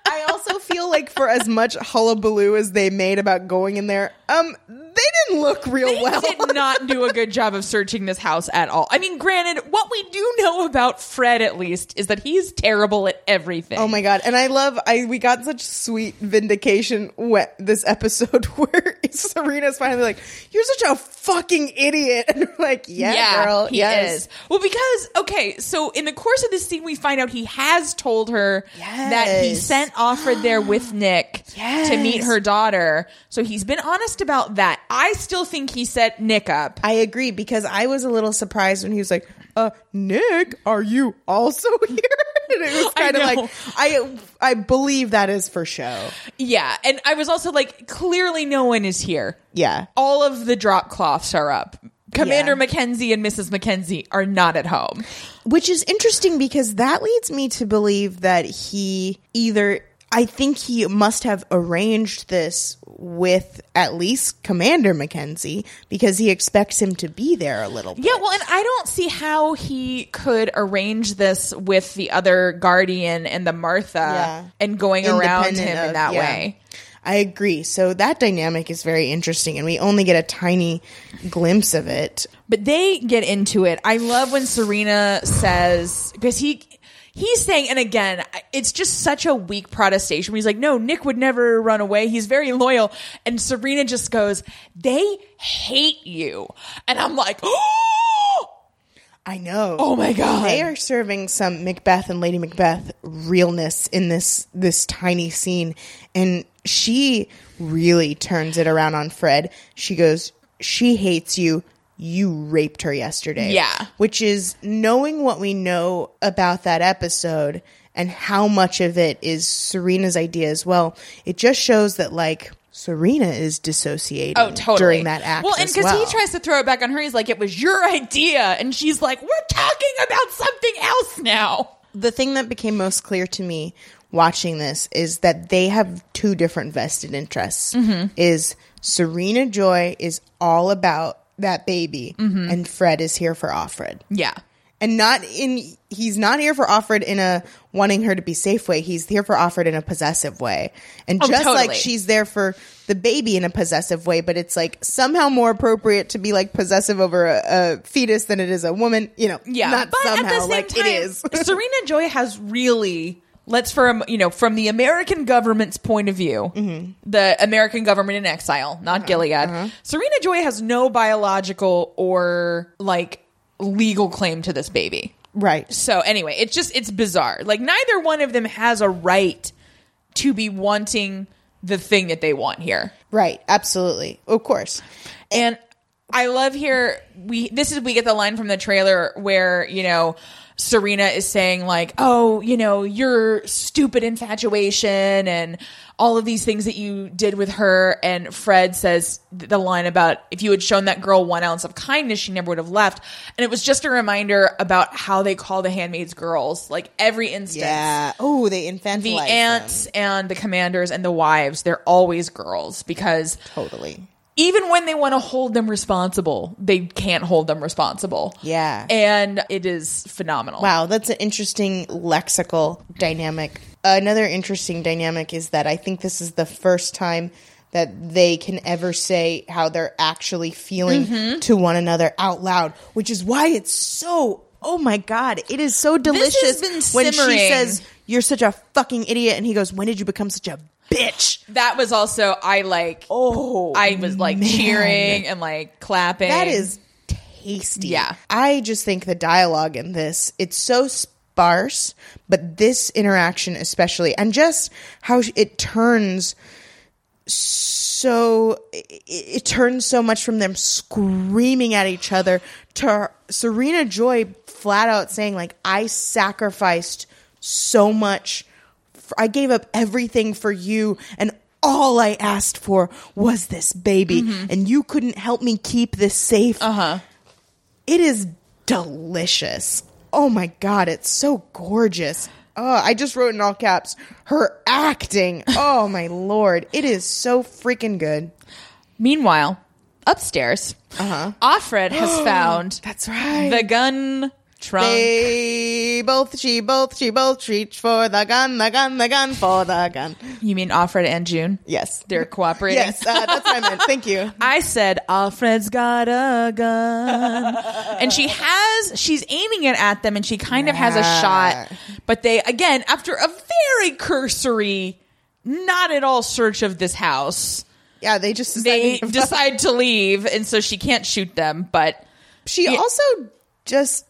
I also feel like for as much hullabaloo as they made about going in there, um, they didn't look real well. They well. did not do a good job of searching this house at all. I mean, granted, what we do know about Fred at least is that he's terrible at everything. Oh my god! And I love I we got such sweet vindication whe- this episode <laughs> where Serena's finally like, "You're such a fucking idiot," <laughs> and we're like, "Yeah, girl, he yes." is. Well, because okay, so in the course of this scene, we find out he has told her that he sent Offred there with Nick <gasps> to meet her daughter. So he's been honest about that. I still think he set Nick up. I agree because I was a little surprised when he was like, "Uh, Nick, are you also <laughs> here?" and it was <laughs> kind of like, I I believe that is for show. Yeah, and I was also like, clearly no one is here. Yeah, All of the drop cloths are up. Commander Yeah. Mackenzie and Mrs. Mackenzie are not at home. which is interesting because that leads me to believe that he either I think he must have arranged this with at least Commander Mackenzie because he expects him to be there a little bit. Yeah, well, and I don't see how he could arrange this with the other Guardian and the Martha Yeah. and going around him Independent in that yeah. way. I agree. So that dynamic is very interesting and we only get a tiny glimpse of it. But they get into it. I love when Serena says because he he's saying, and again, it's just such a weak protestation. Where he's like, "No, Nick would never run away. He's very loyal." And Serena just goes, "They hate you," and I'm like, "Oh, <gasps> I know. oh my god!" They are serving some Macbeth and Lady Macbeth realness in this this tiny scene, and she really turns it around on Fred. She goes, "She hates you. You raped her yesterday." Yeah. which is knowing what we know about that episode and how much of it is Serena's idea as well. It just shows that like. Serena is dissociating Oh, totally. during that act. Well, and because well. he tries to throw it back on her, he's like, "It was your idea," and she's like, "We're talking about something else now." the thing that became most clear to me watching this is that they have two different vested interests mm-hmm. is serena joy is all about that baby mm-hmm. and fred is here for offred Yeah, and not in he's not here for offred in a wanting her to be safe way. He's here for offred in a possessive way. And Oh, just like she's there for the baby in a possessive way but it's like somehow more appropriate to be like possessive over a, a fetus than it is a woman you know yeah. not but somehow at the same like time, it is. <laughs> Serena Joy has really. Let's from you know from the American government's point of view, Mm-hmm. the American government in exile, not Uh-huh, Gilead. Serena Joy has no biological or like legal claim to this baby. right So anyway, it's just it's bizarre. Like neither one of them has a right to be wanting the thing that they want here. Right, absolutely. Of course. And I love here we this is we get the line from the trailer where, you know, Serena is saying like, "Oh, you know, your stupid infatuation and all of these things that you did with her." And Fred says the line about if you had shown that girl one ounce of kindness, she never would have left. And it was just a reminder about how they call the handmaids girls. Like every instance, Yeah. Oh, they infantilize the them. aunts and the commanders and the wives, they're always girls because Totally. Even when they want to hold them responsible, they can't hold them responsible. Yeah. And it is phenomenal. Wow, that's an interesting lexical dynamic. Another interesting dynamic is that I think this is the first time that they can ever say how they're actually feeling Mm-hmm. to one another out loud, which is why it's so oh my god, it is so delicious been when she says you're such a fucking idiot and he goes, "When did you become such a bitch?" That was also I like Oh, I was like man. cheering and like clapping. That is tasty. Yeah. I just think the dialogue in this, it's so sparse, but this interaction especially, and just how it turns so it, it turns so much from them screaming at each other to Serena Joy flat out saying like I sacrificed so much I gave up everything for you and all I asked for was this baby and you couldn't help me keep this safe. Uh-huh. It is delicious. Oh my god, it's so gorgeous. Oh, I just wrote in all caps her acting. Oh <laughs> my lord, it is so freaking good. Meanwhile, upstairs, Uh-huh. Offred has <gasps> found That's right. the gun trunk. they both, she both, she both reach for the gun, the gun, the gun for the gun. you mean Alfred and June? Yes, They're cooperating. yes, uh, that's what I meant. Thank you. <laughs> I said Alfred's got a gun, and she has. She's aiming it at them, and she kind of has a shot. But they again, after a very cursory, not at all search of this house, Yeah, they just they decide to leave, and so she can't shoot them. But She Yeah. also just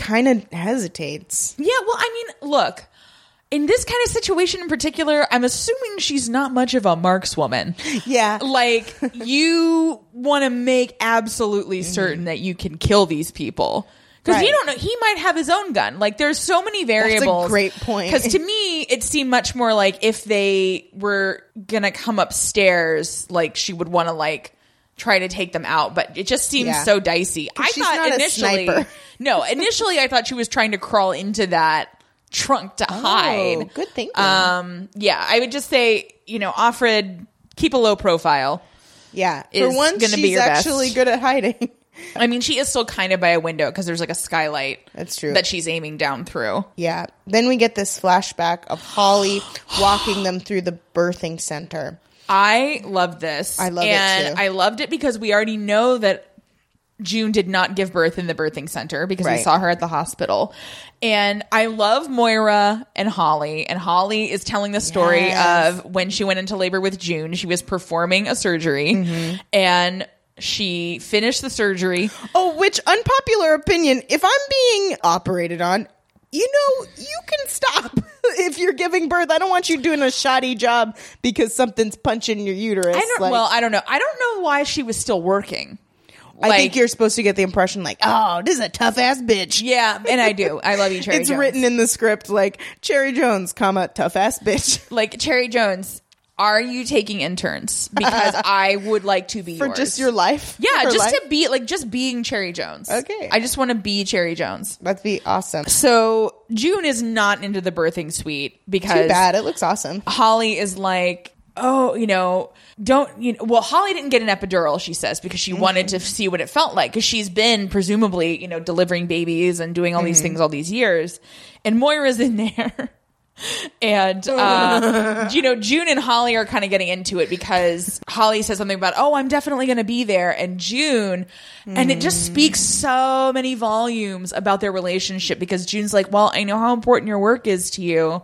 kind of hesitates. yeah, well, I mean, look. In this kind of situation in particular, I'm assuming she's not much of a markswoman. Yeah, like <laughs> you want to make absolutely mm-hmm. certain that you can kill these people because you don't know he might have his own gun like there's so many variables great point. because to me it seemed much more like if they were gonna come upstairs like she would want to like try to take them out but it just seems Yeah. so dicey i thought initially <laughs> no initially i thought she was trying to crawl into that trunk to hide Oh, good thinking. um yeah i would just say you know offred keep a low profile yeah. For is once, gonna be she's your best. actually good at hiding. <laughs> I mean, she is still kind of by a window because there's like a skylight. That's true. That she's aiming down through. Yeah. Then we get this flashback of Holly <gasps> walking them through the birthing center. I love this. I love it, and too. I loved it because we already know that June did not give birth in the birthing center because we saw her at the hospital. And I love Moira and Holly. And Holly is telling the story Yes. of when she went into labor with June. She was performing a surgery Mm-hmm. and she finished the surgery. Oh, which unpopular opinion. If I'm being operated on, you know, you can stop <laughs> if you're giving birth. I don't want you doing a shoddy job because something's punching your uterus. I don't, Like, well, I don't know. I don't know why she was still working. I think you're supposed to get the impression like, oh, this is a tough ass bitch. Yeah, and I do. <laughs> I love you, Cherry it's Jones. written in the script like Cherry Jones, comma tough ass bitch like Cherry Jones. Are you taking interns? Because <laughs> I would like to be for yours. just your life. yeah, just life? to be like just being Cherry Jones. Okay. I just want to be Cherry Jones. That'd be awesome. So June is not into the birthing suite because Too bad. It looks awesome. Holly is like, oh, you know, don't you know? Well, Holly didn't get an epidural, she says, because she wanted to see what it felt like because she's been presumably, you know, delivering babies and doing all these mm-hmm. things all these years, and Moira's in there. <laughs> And uh, <laughs> you know, June and Holly are kind of getting into it because Holly says something about, "Oh, I'm definitely going to be there," and June, and it just speaks so many volumes about their relationship because June's like, "Well, I know how important your work is to you.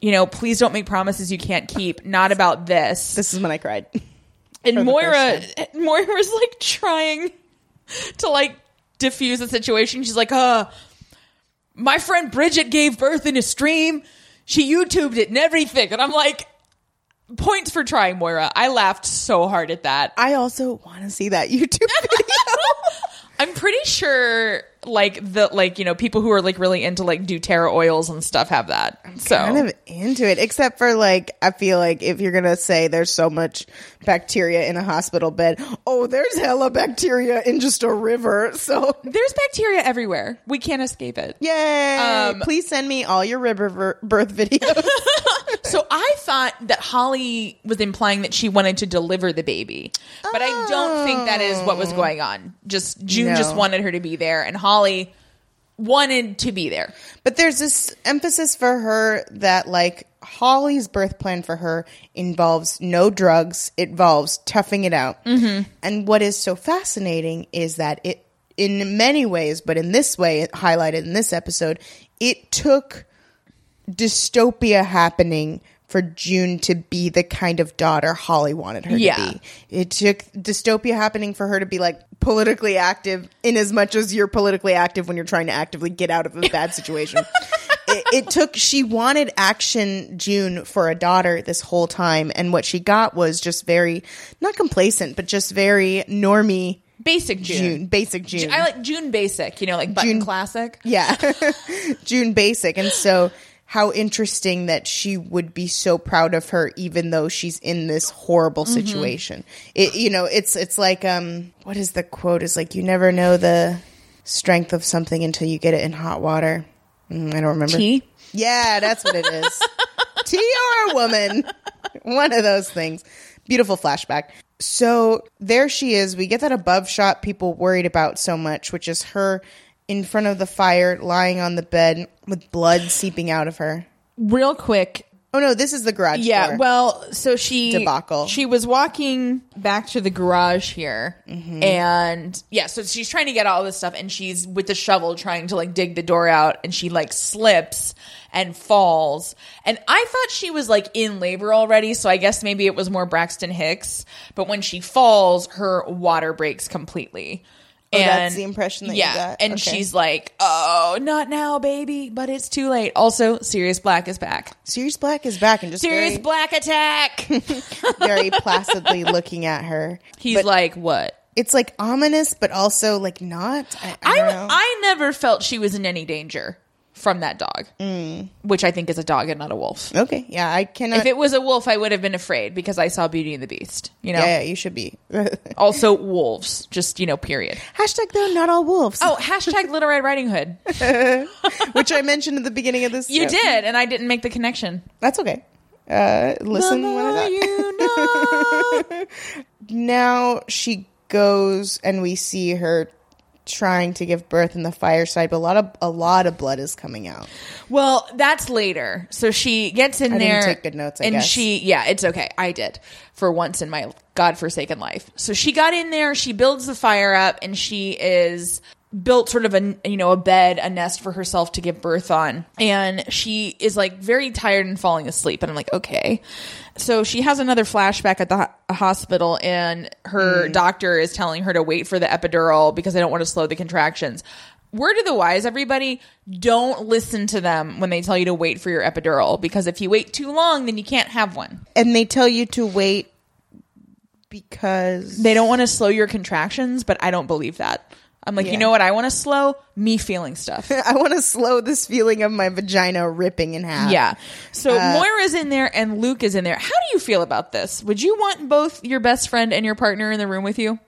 You know, please don't make promises you can't keep. Not about this." This is when I cried. <laughs> and Moira, <laughs> Moira's like trying to like diffuse the situation. She's like, "Uh, my friend Bridget gave birth in a stream. She YouTubed it and everything." And I'm like, points for trying, Moira. I laughed so hard at that. I also want to see that YouTube <laughs> video. I'm pretty sure like the like you know people who are like really into like doTERRA oils and stuff have that. I'm So kind of into it, except for like I feel like if you're gonna say there's so much bacteria in a hospital bed, oh, there's hella bacteria in just a river. <laughs> So there's bacteria everywhere. We can't escape it. yay! Um, Please send me all your river ver- birth videos. <laughs> <laughs> So I thought that Holly was implying that she wanted to deliver the baby, but I don't think that is what was going on. Just June No. just wanted her to be there, and Holly wanted to be there. but there's this emphasis for her that like Holly's birth plan for her involves no drugs, it involves toughing it out. Mm-hmm. And what is so fascinating is that it, in many ways, but in this way, highlighted in this episode, it took dystopia happening for June to be the kind of daughter Holly wanted her Yeah. to be. It took dystopia happening for her to be like politically active in as much as you're politically active when you're trying to actively get out of a bad situation. <laughs> it, it took she wanted action June for a daughter this whole time, and what she got was just very not complacent, but just very normy Basic June. June, basic June. I like June basic, you know, like button June- classic. Yeah. <laughs> June Basic. And so how interesting that she would be so proud of her even though she's in this horrible Mm-hmm. situation. It you know, it's it's like um what is the quote? Is like you never know the strength of something until you get it in hot water. Mm, I don't remember. Tea? Yeah, that's what it is. <laughs> Tea or a woman. One of those things. Beautiful flashback. So there she is. We get that above shot people worried about so much, which is her in front of the fire, lying on the bed with blood seeping out of her. Real quick. Oh no, this is the garage Yeah, door. well, so she Debacle. She was walking back to the garage here, Mm-hmm. and yeah, so she's trying to get all this stuff, and she's with the shovel trying to like dig the door out, and she like slips and falls. And I thought she was like in labor already, so I guess maybe it was more Braxton Hicks. But when she falls, her water breaks completely. Oh, that's the impression that you yeah, got? and Okay. she's like, "Oh, not now, baby!" But it's too late. Also, Sirius Black is back. Sirius Black is back and just Sirius very, Black attack. <laughs> <laughs> very placidly looking at her. He's But like, what? it's like ominous, but also like not. I, I I, don't know. I never felt she was in any danger from that dog, Mm. which I think is a dog and not a wolf. okay, yeah, I cannot. If it was a wolf, I would have been afraid because I saw Beauty and the Beast. You know. yeah, yeah, you should be. <laughs> Also, wolves. Just you know, period. Hashtag though, not all wolves. Oh, hashtag <laughs> Little Red Riding Hood. <laughs> which I mentioned at the beginning of this. You yeah. did, and I didn't make the connection. That's okay. Uh, listen The more you know. now she goes and we see her trying to give birth in the fireside, but a lot of a lot of blood is coming out. Well, that's later. So she gets in I didn't there. take good notes, I and guess. she, yeah, it's okay. I did for once in my godforsaken life. So she got in there. She builds the fire up, and she is built sort of a you know a bed, a nest for herself to give birth on. And she is like very tired and falling asleep. And I'm like, okay. So she has another flashback at the ho- hospital, and her Hmm. doctor is telling her to wait for the epidural because they don't want to slow the contractions. Word of the wise, everybody, don't listen to them when they tell you to wait for your epidural because if you wait too long, then you can't have one. And they tell you to wait because They don't want to slow your contractions, but I don't believe that. I'm like, Yeah. you know what? I want to slow me feeling stuff. <laughs> I want to slow this feeling of my vagina ripping in half. yeah. So Uh, Moira's in there and Luke is in there. How do you feel about this? Would you want both your best friend and your partner in the room with you?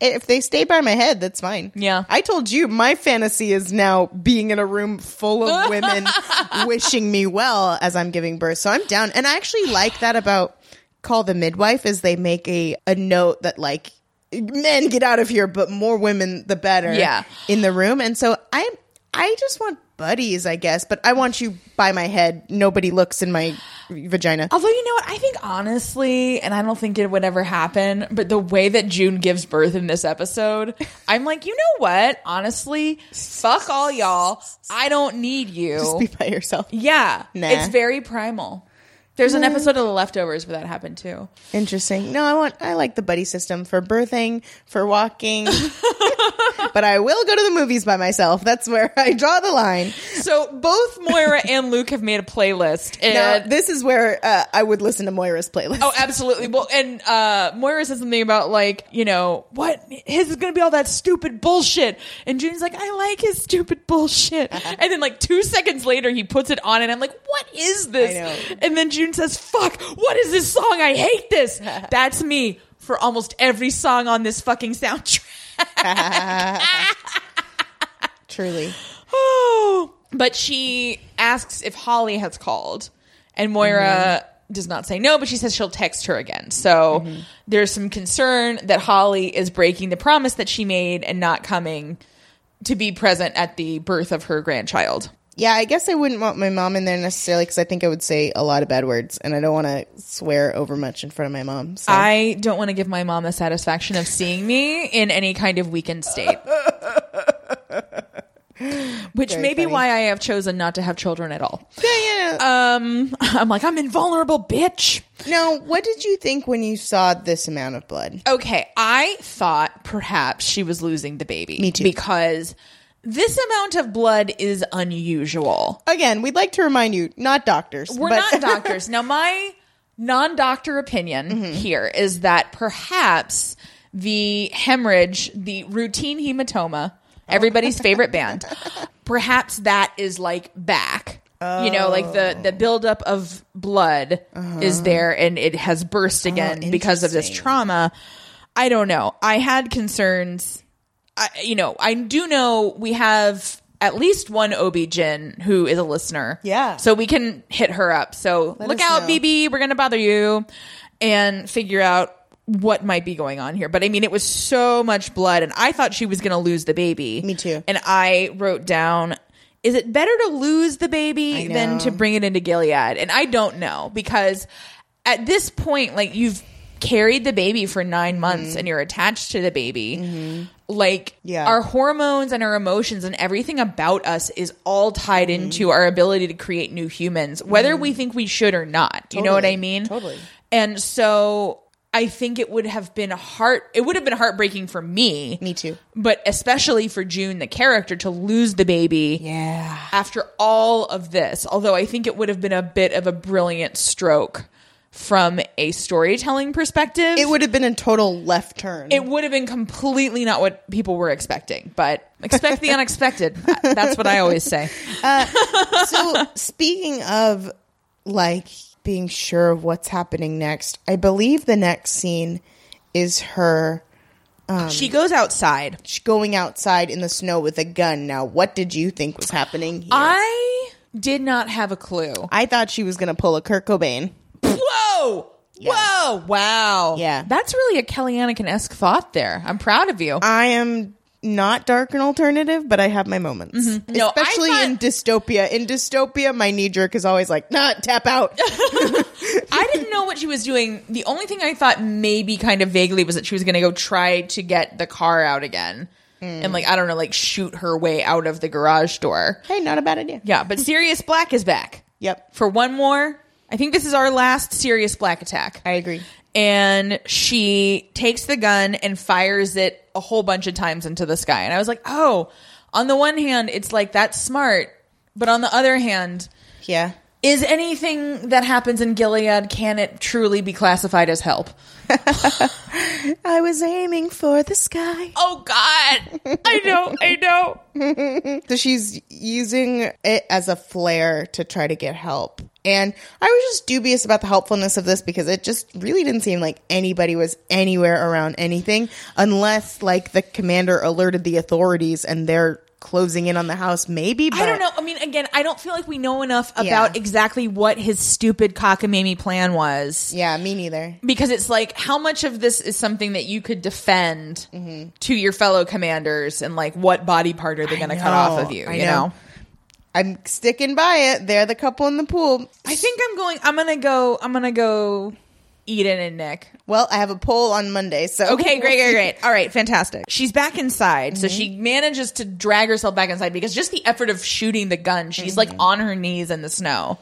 If they stay by my head, that's fine. Yeah. I told you my fantasy is now being in a room full of <laughs> women wishing me well as I'm giving birth. So I'm down. And I actually like that about Call the Midwife is they make a, a note that like men get out of here, but more women the better. Yeah. In the room. And so I I just want buddies, I guess, but I want you by my head. Nobody looks in my vagina. Although you know what, I think honestly, and I don't think it would ever happen, but the way that June gives birth in this episode, <laughs> I'm like, you know what? Honestly, fuck all y'all. I don't need you. Just be by yourself. yeah, Nah. it's very primal. There's an episode of The Leftovers where that happened too. Interesting. No, I want I like the buddy system for birthing, for walking. <laughs> <laughs> but I will go to the movies by myself. That's where I draw the line. So both Moira and Luke have made a playlist, Now, and this is where uh, I would listen to Moira's playlist. Oh, absolutely. Well, and uh, Moira says something about like, you know, what his is going to be all that stupid bullshit, and June's like, I like his stupid bullshit, <laughs> and then like two seconds later, he puts it on, and I'm like, what is this? And then June says, "Fuck, what is this song? I hate this." <laughs> That's me for almost every song on this fucking soundtrack. <laughs> Truly. <sighs> But she asks if Holly has called, and Moira mm-hmm. does not say no, but she says she'll text her again. So mm-hmm. there's some concern that Holly is breaking the promise that she made and not coming to be present at the birth of her grandchild. Yeah, I guess I wouldn't want my mom in there necessarily because I think I would say a lot of bad words, and I don't want to swear over much in front of my mom. So. I don't want to give my mom the satisfaction of seeing me in any kind of weakened state. <laughs> Which Very may be why I have chosen not to have children at all. yeah, yeah. Um, <laughs> I'm like, I'm invulnerable, bitch. now, what did you think when you saw this amount of blood? Okay, I thought perhaps she was losing the baby. Me too. Because this amount of blood is unusual. Again, we'd like to remind you, not doctors. We're but- not <laughs> doctors. now, my non doctor opinion Mm-hmm. here is that perhaps the hemorrhage, the routine hematoma, everybody's <laughs> favorite band, perhaps that is like back. You know, like the the buildup of blood is there and it has burst again because of this trauma. I don't know. I had concerns. I, you know, I do know we have at least one OB-GYN who is a listener. Yeah. So we can hit her up. So look out, know. BB. We're going to bother you and figure out what might be going on here. But I mean, it was so much blood, and I thought she was going to lose the baby. Me too. And I wrote down, is it better to lose the baby than to bring it into Gilead? And I don't know because at this point, like you've carried the baby for nine mm-hmm. months and you're attached to the baby. Mm-hmm. Like Yeah. our hormones and our emotions and everything about us is all tied mm-hmm. into our ability to create new humans, whether we think we should or not. You know what I mean? Totally. And so I think it would have been heart it would have been heartbreaking for me. Me too. But especially for June the character to lose the baby Yeah. after all of this. Although I think it would have been a bit of a brilliant stroke from a storytelling perspective. It would have been a total left turn. it would have been completely not what people were expecting, but expect the unexpected. <laughs> That's what I always say. Uh, so speaking of like being sure of what's happening next, I believe the next scene is her um, she goes outside. She's going outside in the snow with a gun. Now, what did you think was happening here? I did not have a clue. I thought she was going to pull a Kurt Cobain. Whoa! Whoa! Wow! Yeah. that's really a Kelly Anakin esque thought there. I'm proud of you. I am not dark and alternative, but I have my moments. Mm-hmm. No, Especially thought- in dystopia. In dystopia, my knee jerk is always like, nah, tap out. <laughs> I didn't know what she was doing. The only thing I thought maybe kind of vaguely was that she was going to go try to get the car out again. And like I don't know, like shoot her way out of the garage door. hey, not a bad idea. Yeah, but Sirius Black is back Yep. for one more. I think this is our last Sirius Black attack. I agree. and she takes the gun and fires it a whole bunch of times into the sky. And I was like, oh, on the one hand, it's like that's smart, but on the other hand, Yeah. is anything that happens in Gilead can it truly be classified as help? <laughs> I was aiming for the sky. Oh God, I know, I know. <laughs> So she's using it as a flare to try to get help. And I was just dubious about the helpfulness of this because it just really didn't seem like anybody was anywhere around anything unless like the commander alerted the authorities and they're closing in on the house maybe but I don't know. I mean, again, I don't feel like we know enough about Yeah. exactly what his stupid cockamamie plan was. Yeah, me neither. because it's like how much of this is something that you could defend mm-hmm. to your fellow commanders and like what body part are they going to cut off of you I you know. know I'm sticking by it. They're the couple in the pool. i think i'm going i'm going to go i'm going to go eden and nick. Well, I have a poll on Monday, so. Okay great great great. <laughs> All right fantastic. She's back inside so she Mm-hmm. manages to drag herself back inside because just the effort of shooting the gun she's like Mm-hmm. on her knees in the snow.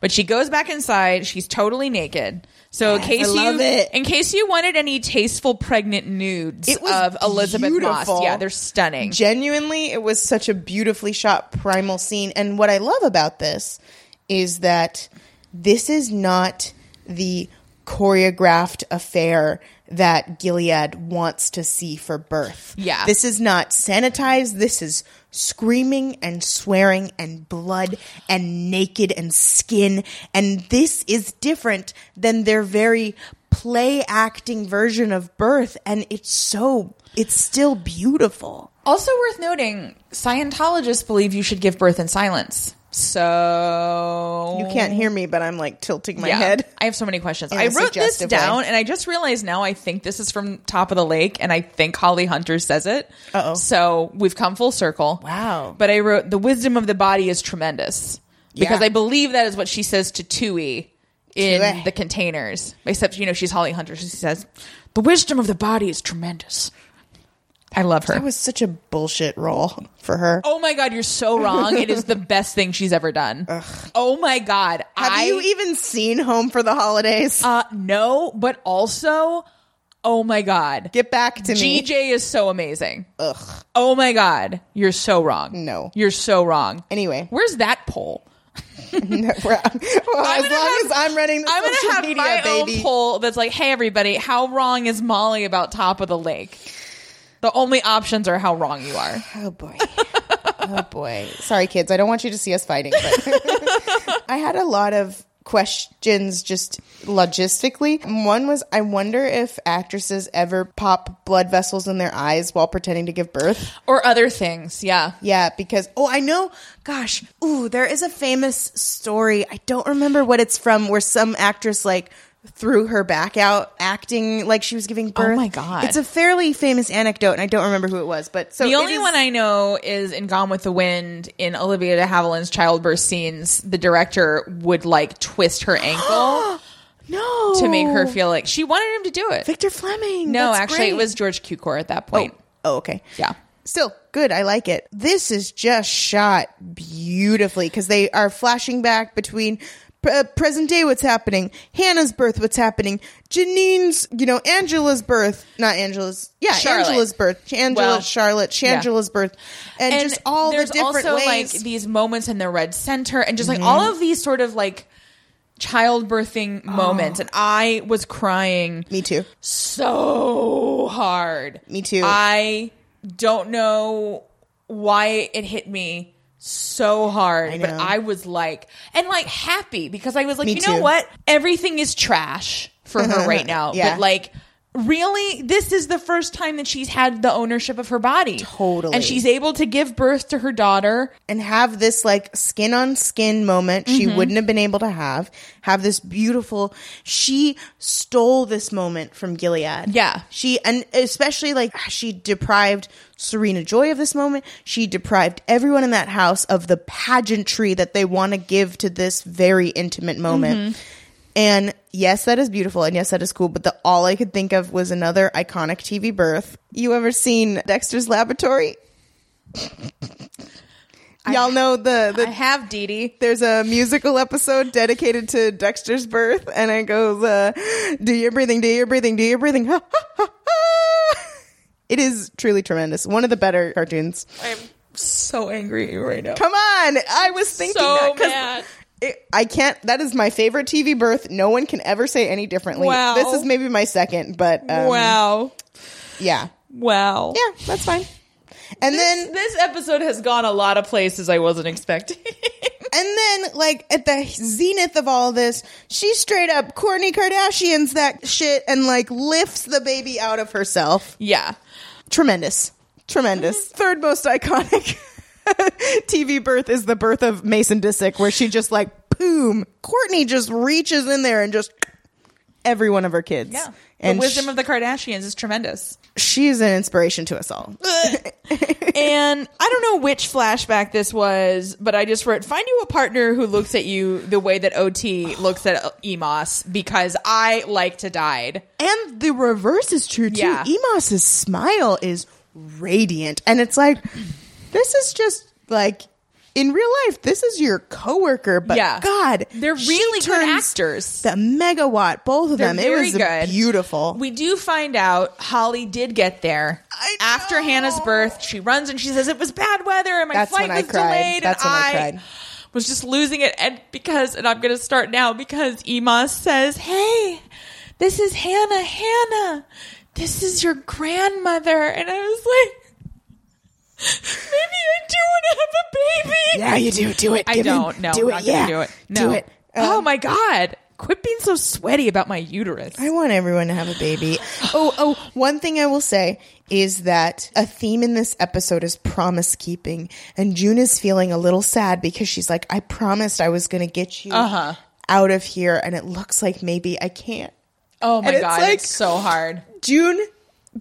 But she goes back inside. She's totally naked. So in case I love you it. in case you wanted any tasteful pregnant nudes It was of Elisabeth Moss, yeah, they're stunning. genuinely it was such a beautifully shot primal scene. And what i love about this is that this is not the choreographed affair that gilead wants to see for birth. Yeah. this is not sanitized. This is screaming and swearing and blood and naked and skin. And this is different than their very play acting version of birth. And it's so it's still beautiful. Also worth noting, Scientologists believe you should give birth in silence. So You can't hear me, but I'm like tilting my Yeah. head. I have so many questions. I wrote this suggestive way. down, and I just realized now. I think this is from Top of the Lake, and I think Holly Hunter says it. Uh-oh. So we've come full circle. Wow. But I wrote the wisdom of the body is tremendous because Yeah. I believe that is what she says to Tui in Tui. the containers. Except you know she's Holly Hunter. She says the wisdom of the body is tremendous. I love her. That was such a bullshit role for her. Oh my god, you're so wrong. it is the <laughs> best thing she's ever done. Oh my god. Have I you even seen Home for the Holidays? uh no, but also Oh my god. Get back to me. GJ is so amazing. Ugh. Oh my god. You're so wrong. No. You're so wrong. Anyway, Where's that poll? <laughs> <laughs> well, as long have- as I'm running the I'm gonna have media, my baby. own poll that's like, hey everybody, how wrong is Molly about top of the lake? The only options are how wrong you are. Oh boy. oh boy. Sorry, kids. I don't want you to see us fighting, but <laughs> I had a lot of questions just logistically. One was I wonder if actresses ever pop blood vessels in their eyes while pretending to give birth. Or other things, yeah. Yeah, because oh, I know. Gosh, ooh, there is a famous story. I don't remember what it's from, where some actress like threw her back out acting like she was giving oh birth. Oh my God. It's a fairly famous anecdote, and I don't remember who it was. But so The only is- one I know is in Gone with the Wind in Olivia de Havilland's childbirth scenes. The director would like twist her ankle <gasps> no to make her feel like she wanted him to do it. Victor Fleming. No, That's actually, it was George Cukor at that Oh, point. oh, okay. Yeah. Still good. I like it. This is just shot beautifully because they are flashing back between uh, present day what's happening, Hannah's birth, what's happening, Janine's, you know, Angela's birth, not Angela's, yeah, Charlotte. Angela's birth, Angela, Well, Charlotte, Shangela's birth, and, and just all the different also ways. Mm-hmm. like these moments in the red center and just like all of these sort of like childbirthing moments and i was crying Me too. so hard Me too. i don't know why it hit me so hard I but i was like and like happy because i was like Me you know what? Everything is trash for her <laughs> right now. Yeah. but like really this is the first time that she's had the ownership of her body Totally. and she's able to give birth to her daughter and have this like skin on skin moment she Mm-hmm. wouldn't have been able to have. Have this beautiful. She stole this moment from Gilead. Yeah. She and especially like she deprived Serena Joy of this moment. She deprived everyone in that house of the pageantry that they want to give to this very intimate moment. Mm-hmm. And yes, that is beautiful, and yes, that is cool. But the all I could think of was another iconic TV birth. You ever seen Dexter's Laboratory? Y'all know the the i have Dee Dee. there's a musical episode dedicated to Dexter's birth, and it goes, uh, "Do your breathing, do your breathing, do your breathing." <laughs> Ha, ha, ha, ha. It is truly tremendous. One of the better cartoons. i'm so angry right now Come on, I was thinking So that mad. It- I can't. That is my favorite TV birth. No one can ever say any differently. Wow. This is maybe my second, but um, wow yeah, wow yeah, that's fine. And then this episode has gone a lot of places i wasn't expecting <laughs> And then, like, at the zenith of all this, she straight up Kourtney Kardashian's that shit and, like, lifts the baby out of herself. yeah Tremendous. Tremendous. Third most iconic <laughs> <laughs> TV birth is the birth of Mason Disick, where she just, like, boom. Kourtney just reaches in there and just every one of her kids. yeah And the wisdom sh- of the kardashians is tremendous she's an inspiration to us all. <laughs> and I don't know which flashback this was, but I just wrote, find you a partner who looks at you the way that OT looks at Emos because I like to died. And the reverse is true too. Yeah. Emos's smile is radiant, and it's like this is just like in real life. This is your coworker, but Yeah. God, They're she really good turns actors. The megawatt, both of They're them. It very was good. beautiful. We do find out Holly did get there I after. Hannah's birth. She runs and she says it was bad weather and my That's flight when I was cried. delayed. That's and when I cried. was just losing it, and because and I'm going to start now because Emos says, "Hey, this is Hannah. Hannah, this is your grandmother," and I was like. Maybe I do want to have a baby. yeah, you do. Do it. I Give don't. No, do I'm it. not yeah, do it. No. do it. oh Um, my god! Quit being so sweaty about my uterus. I want everyone to have a baby. Oh, oh, one thing I will say is that a theme in this episode is promise keeping. And June is feeling a little sad because she's like, I promised I was going to get you Uh-huh. out of here. And it looks like maybe I can't. oh my and it's god, like- it's so hard. June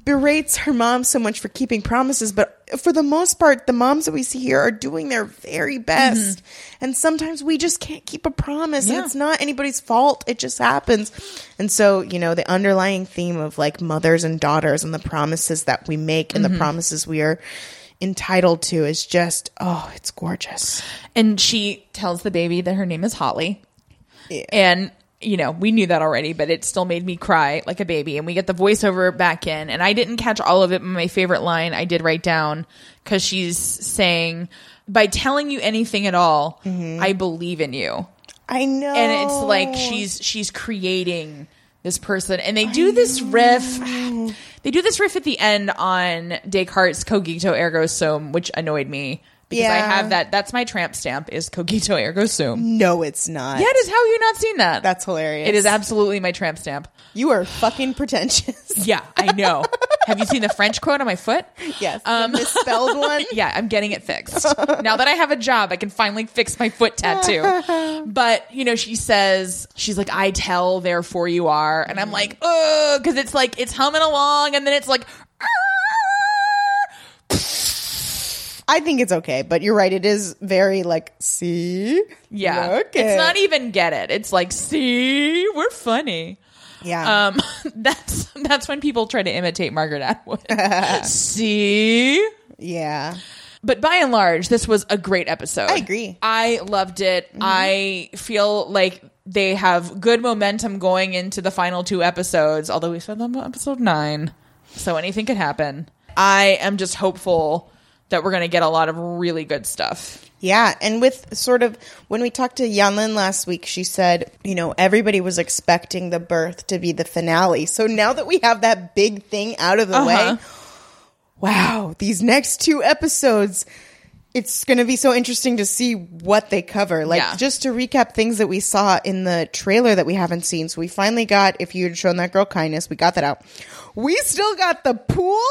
berates her mom so much for keeping promises, but for the most part, the moms that we see here are doing their very best. And sometimes we just can't keep a promise, Mm-hmm. Yeah. and it's not anybody's fault. It just happens. And so, you know, the underlying theme of like mothers and daughters and the promises that we make and Mm-hmm. the promises we are entitled to is just, oh, it's gorgeous. And she tells the baby that her name is Holly. Yeah. And you know, we knew that already, but it still made me cry like a baby. And we get the voiceover back in, and I didn't catch all of it. But my favorite line I did write down because she's saying, "By telling you anything at all, I believe in you." I know. and it's like she's she's creating this person and they do this riff they do this riff at the end on descartes cogito ergo sum which annoyed me because i have that that's my tramp stamp is cogito ergo sum No, it's not. yeah it is how have you not seen that That's hilarious. it is absolutely my tramp stamp You are fucking pretentious. <laughs> yeah i know have you seen the french quote on my foot yes. Um, the misspelled <laughs> one. yeah, I'm getting it fixed. now that I have a job, I can finally fix my foot tattoo. <laughs> But, you know, she says, she's like, I tell, therefore you are. And I'm like, oh, because it's like, it's humming along and then it's like, I think it's okay, but you're right. It is very like, see? yeah. Okay. It's not even get it. It's like, see, we're funny. Yeah. Um, <laughs> that's that's when people try to imitate Margaret Atwood. <laughs> see, yeah. But by and large, this was a great episode. I agree. I loved it. I feel like they have good momentum going into the final two episodes, although we said them episode nine. So anything could happen. I am just hopeful that we're going to get a lot of really good stuff. Yeah, and with sort of when we talked to Yanlin last week, she said, you know, everybody was expecting the birth to be the finale. So now that we have that big thing out of the Uh-huh. way, wow, these next two episodes, it's going to be so interesting to see what they cover. Like, Yeah. just to recap things that we saw in the trailer that we haven't seen. So we finally got, if you had shown that girl kindness, we got that out. We still got the pool.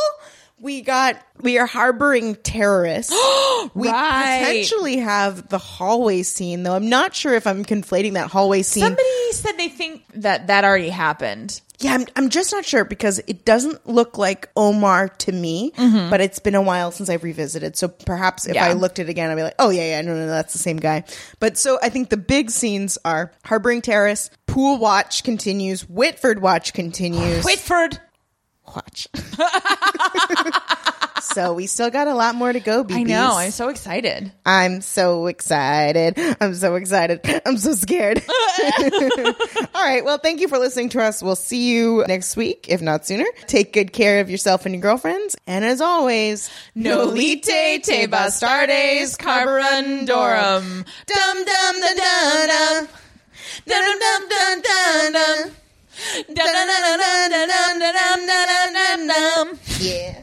We got, we are harboring terrorists. <gasps> we Right. potentially have the hallway scene, though. I'm not sure if I'm conflating that hallway scene. Somebody said they think that that already happened. Yeah, I'm, I'm just not sure because it doesn't look like Omar to me, mm-hmm. but it's been a while since I've revisited. So perhaps if Yeah. I looked at it again, I'd be like, oh, yeah, yeah, no, no, that's the same guy. But so I think the big scenes are Harboring Terrace, Pool Watch continues, Whitford Watch continues. Whitford. Watch. <laughs> so we still got a lot more to go, BBs. I know. I'm so excited. I'm so excited. I'm so excited. I'm so scared. <laughs> All right. Well, thank you for listening to us. We'll see you next week, if not sooner. Take good care of yourself and your girlfriends. And as always, Nolite te bastardes carborundorum. Dum dum da da da. Dum dum dum dum dum yeah.